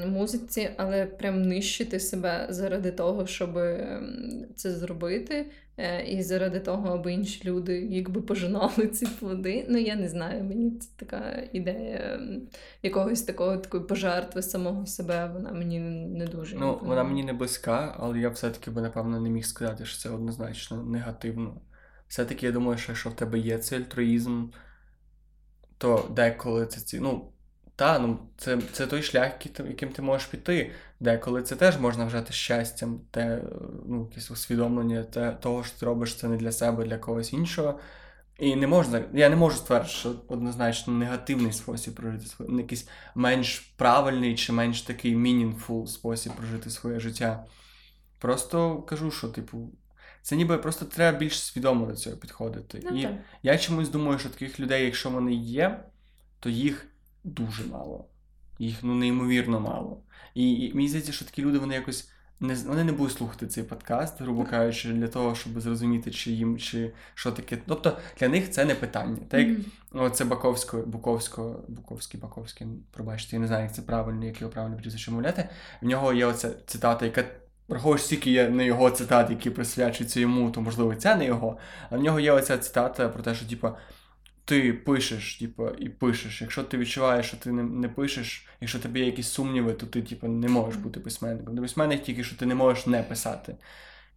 музиці, але прям нищити себе заради того, щоб ем, це зробити. е, і заради того, аби інші люди якби пожинали ці плоди. Ну я не знаю, мені це така ідея якогось такого такої пожертви самого себе. Вона мені не дуже ну імпонує. вона мені не близька, але я все-таки би напевно не міг сказати, що це однозначно негативно. Все-таки я думаю, що якщо в тебе є цей альтруїзм, то деколи це ці. ну, та, ну це це той шлях, яким ти можеш піти. Деколи це теж можна вважати щастям, те, ну, якесь усвідомлення те, того, що ти робиш це не для себе, а для когось іншого. І не можна, я не можу стверджувати, що однозначно негативний спосіб прожити своє, якийсь менш правильний чи менш такий meaningful спосіб прожити своє життя. Просто кажу, що, типу, це ніби просто треба більш свідомо до цього підходити. Ну, і так. я чомусь думаю, що таких людей, якщо вони є, то їх дуже мало. Їх ну неймовірно мало. І, і мені здається, що такі люди вони якось не вони не будуть слухати цей подкаст, грубо кажучи, для того, щоб зрозуміти, чи їм чи що таке. Тобто для них це не питання. Так як mm-hmm. це Баковсько, Буковсько, Буковський, Баковський, пробачте, я не знаю, як це правильно, як його правильно прізвище мовляти. В нього є оця цитата, яка. Враховуєш, стільки є не його цитат, які присвячуються йому, то можливо це не його. А в нього є оця цитата про те, що типу, ти пишеш, типу, і пишеш. Якщо ти відчуваєш, що ти не не пишеш, якщо тобі є якісь сумніви, то ти типу, не можеш бути письменником. Ти письменник тільки що ти не можеш не писати.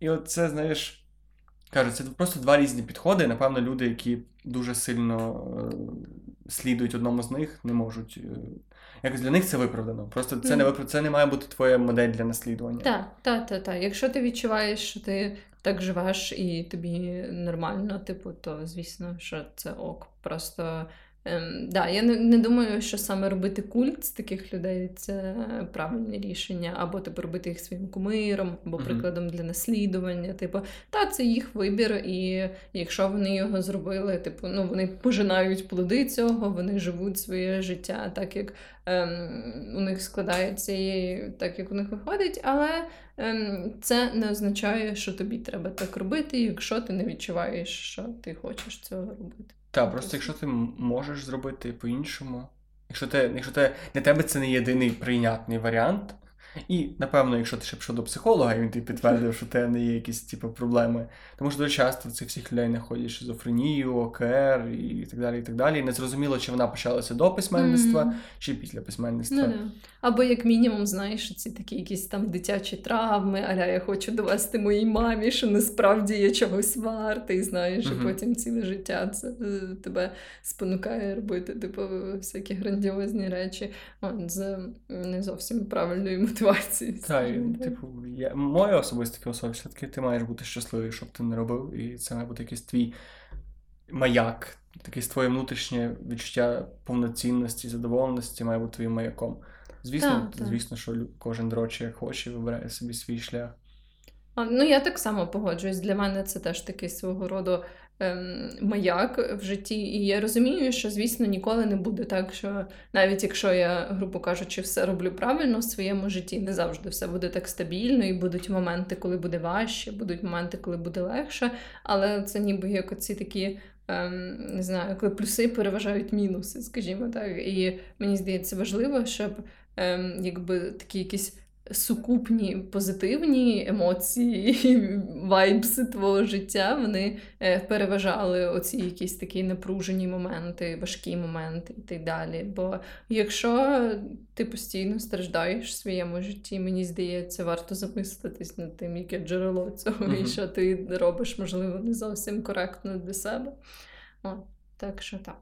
І от це, знаєш, кажу, це просто два різні підходи. Напевно, люди, які дуже сильно е, слідують одному з них, не можуть. Якось для них це виправдано. Просто це mm. не виправ... це не має бути твоя модель для наслідування. Так, так, так, так. Якщо ти відчуваєш, що ти так живеш і тобі нормально, типу, то звісно, що це ок. Просто ем, да, я не, не думаю, що саме робити культ з таких людей це правильне рішення, або типу робити їх своїм кумиром, або прикладом для наслідування. Типу, та це їх вибір, і якщо вони його зробили, типу, ну вони пожинають плоди цього, вони живуть своє життя так, як ем, у них складається і так, як у них виходить, але ем, це не означає, що тобі треба так робити, якщо ти не відчуваєш, що ти хочеш цього робити. Так, просто якщо ти можеш зробити по-іншому, якщо ти, якщо ти, для тебе це не єдиний прийнятний варіант, і, напевно, якщо ти ще пішов до психолога, і він тобі підтвердив, що в тебе не є якісь типу, проблеми. Тому що дуже часто цих всіх людей знаходять шизофренію, ОКР і так далі. І так далі. І не зрозуміло, чи вона почалася до письменництва, mm. чи після письменництва. Ну, да. Або, як мінімум, знаєш, ці такі якісь там дитячі травми, аля я хочу довести моїй мамі, що насправді я чогось вартий, знаєш, mm-hmm. і потім ціле життя це е, тебе спонукає робити, типу, всякі грандіозні речі От, з не зовсім правильною мотивацією мотивації. Так, типу, я, моя особиста філософія, все-таки ти маєш бути щасливий, щоб ти не робив, і це має бути якийсь твій маяк, якесь твоє внутрішнє відчуття повноцінності, задоволеності має бути твоїм маяком. Звісно, так, звісно, що кожен дрочі як хоче, вибирає собі свій шлях. А, Ну, я так само погоджуюсь. Для мене це теж такий свого роду маяк в житті. І я розумію, що, звісно, ніколи не буде так, що навіть якщо я, грубо кажучи, все роблю правильно в своєму житті, не завжди все буде так стабільно, і будуть моменти, коли буде важче, будуть моменти, коли буде легше. Але це ніби як оці такі. Ем, не знаю, коли плюси переважають мінуси, скажімо так. І мені здається важливо, щоб ем, якби такі якісь сукупні позитивні емоції <laughs> вайбси твого життя вони е, переважали оці якісь такі напружені моменти, важкі моменти і так далі. Бо якщо ти постійно страждаєш в своєму житті, мені здається, варто замислитись над тим, яке джерело цього, mm-hmm. і що ти робиш, можливо, не зовсім коректно для себе. О, Так що так.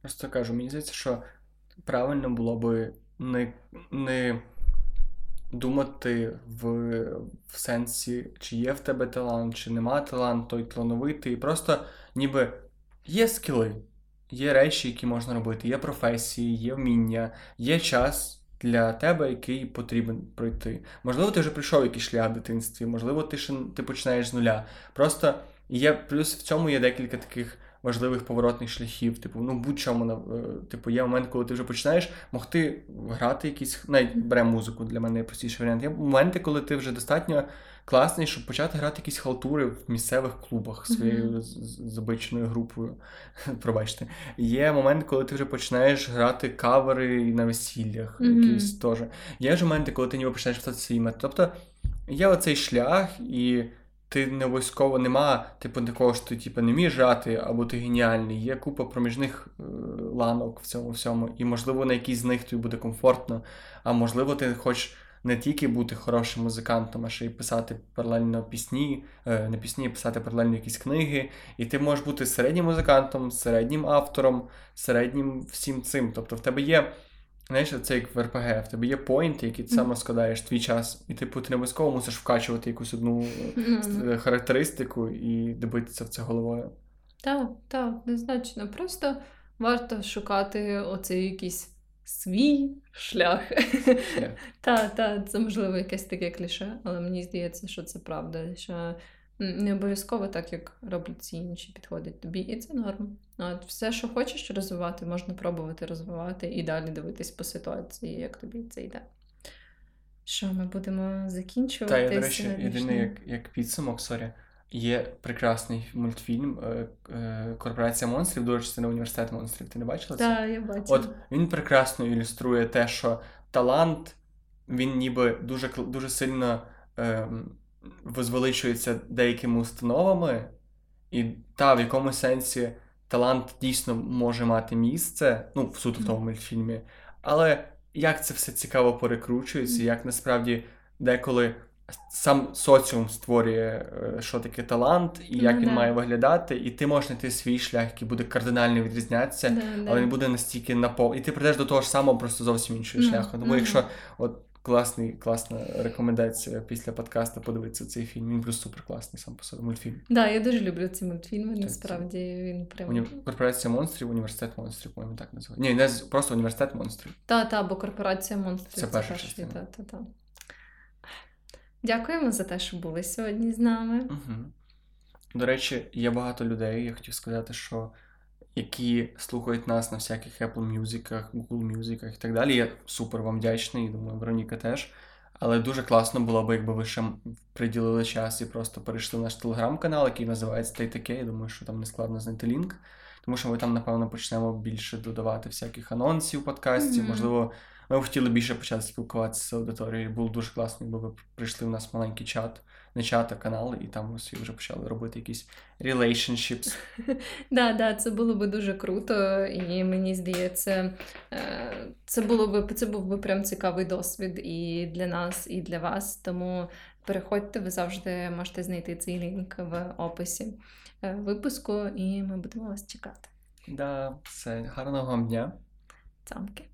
Просто кажу, мені здається, що правильно було би не. не думати в в сенсі, чи є в тебе талант, чи нема талант, той талановитий. Просто ніби є скіли, є речі, які можна робити, є професії, є вміння, є час. Для тебе, який потрібен пройти. Можливо, ти вже прийшов якийсь шлях в дитинстві, можливо, ти ще ти починаєш з нуля. Просто є плюс в цьому є декілька таких важливих поворотних шляхів. Типу, ну будь-чому е, типу, є момент, коли ти вже починаєш могти грати якісь, навіть бере музику для мене простіший варіант. Є моменти, коли ти вже достатньо класний, щоб почати грати якісь халтури в місцевих клубах своєю mm-hmm. забиченою групою. <laughs> Пробачте. Є момент, коли ти вже починаєш грати кавери на весіллях, mm-hmm. якісь теж. Є ж моменти, коли ти ніби починаєш писати свій метод. Тобто є оцей шлях і. Ти не обов'язково нема, типу, такого, що ти типу, не вмієш грати, або ти геніальний. Є купа проміжних е, ланок в цьому всьому. І, можливо, на якійсь з них тобі буде комфортно, а можливо, ти хочеш не тільки бути хорошим музикантом, а ще й писати паралельно пісні, е, не пісні, писати паралельно якісь книги. І ти можеш бути середнім музикантом, середнім автором, середнім всім цим. Тобто в тебе є. Знаєш, це як в РПГ, в тебе є поінти, які ти сам розкладаєш твій час, і типу ти не обов'язково мусиш вкачувати якусь одну mm-hmm. характеристику і добитися в це головою. Так, так, незначно. Просто варто шукати оцей якийсь свій шлях. Так, <laughs> так, це можливо якесь таке кліше, але мені здається, що це правда. що не обов'язково так, як роблять ці інші, підходить тобі, і це норм. От Все, що хочеш розвивати, можна пробувати розвивати і далі дивитись по ситуації, як тобі це йде. Що ми будемо закінчувати? Та, я, до речі, єдиний як як підсумок, sorry, є прекрасний мультфільм е, е, Корпорація монстрів, дуже частина університет монстрів. Ти не бачила це? Так, я бачила. От він прекрасно ілюструє те, що талант, він ніби дуже дуже сильно. Е, возвеличується деякими установами, і та в якомусь сенсі талант дійсно може мати місце, ну, в суто в тому мультфільмі, але як це все цікаво перекручується, як насправді деколи сам соціум створює, е, що таке талант, і як ну, він да. має виглядати, і ти можеш знайти свій шлях, який буде кардинально відрізнятися, да, але да. він буде настільки напов... І ти прийдеш до того ж самого, просто зовсім іншого mm, шляху. Тому mm-hmm. якщо от класний, класна рекомендація після подкасту подивитися цей фільм. Він плюс супер класний сам по собі мультфільм. Так, да, я дуже люблю ці мультфільми. Насправді він прям Уні... корпорація монстрів, університет монстрів, по-моєму, так називається. Ні, не просто університет монстрів. Так, так, бо корпорація монстрів. Це перша частина. Та, та, та. Дякуємо за те, що були сьогодні з нами. Угу. До речі, є багато людей. Я хотів сказати, що які слухають нас на всяких Apple Music, Google Music і так далі. Я супер вам вдячний, думаю, Вероніка теж. Але дуже класно було б, якби ви ще приділили час і просто перейшли в наш телеграм-канал, який називається Та й таке. Я думаю, що там не складно знайти лінк. Тому що ми там, напевно, почнемо більше додавати всяких анонсів подкастів. Mm-hmm. Можливо, ми б хотіли більше почати спілкуватися з аудиторією. Було дуже класно, якби ви прийшли в нас маленький чат не чат, а канал, і там усі вже почали робити якісь relationships. <laughs> Да, да, це було би дуже круто, і мені здається, е, це було би це був би прям цікавий досвід і для нас, і для вас. Тому переходьте, ви завжди можете знайти цей лінк в описі е, випуску, і ми будемо вас чекати. Да, все, гарного вам дня. Цамки.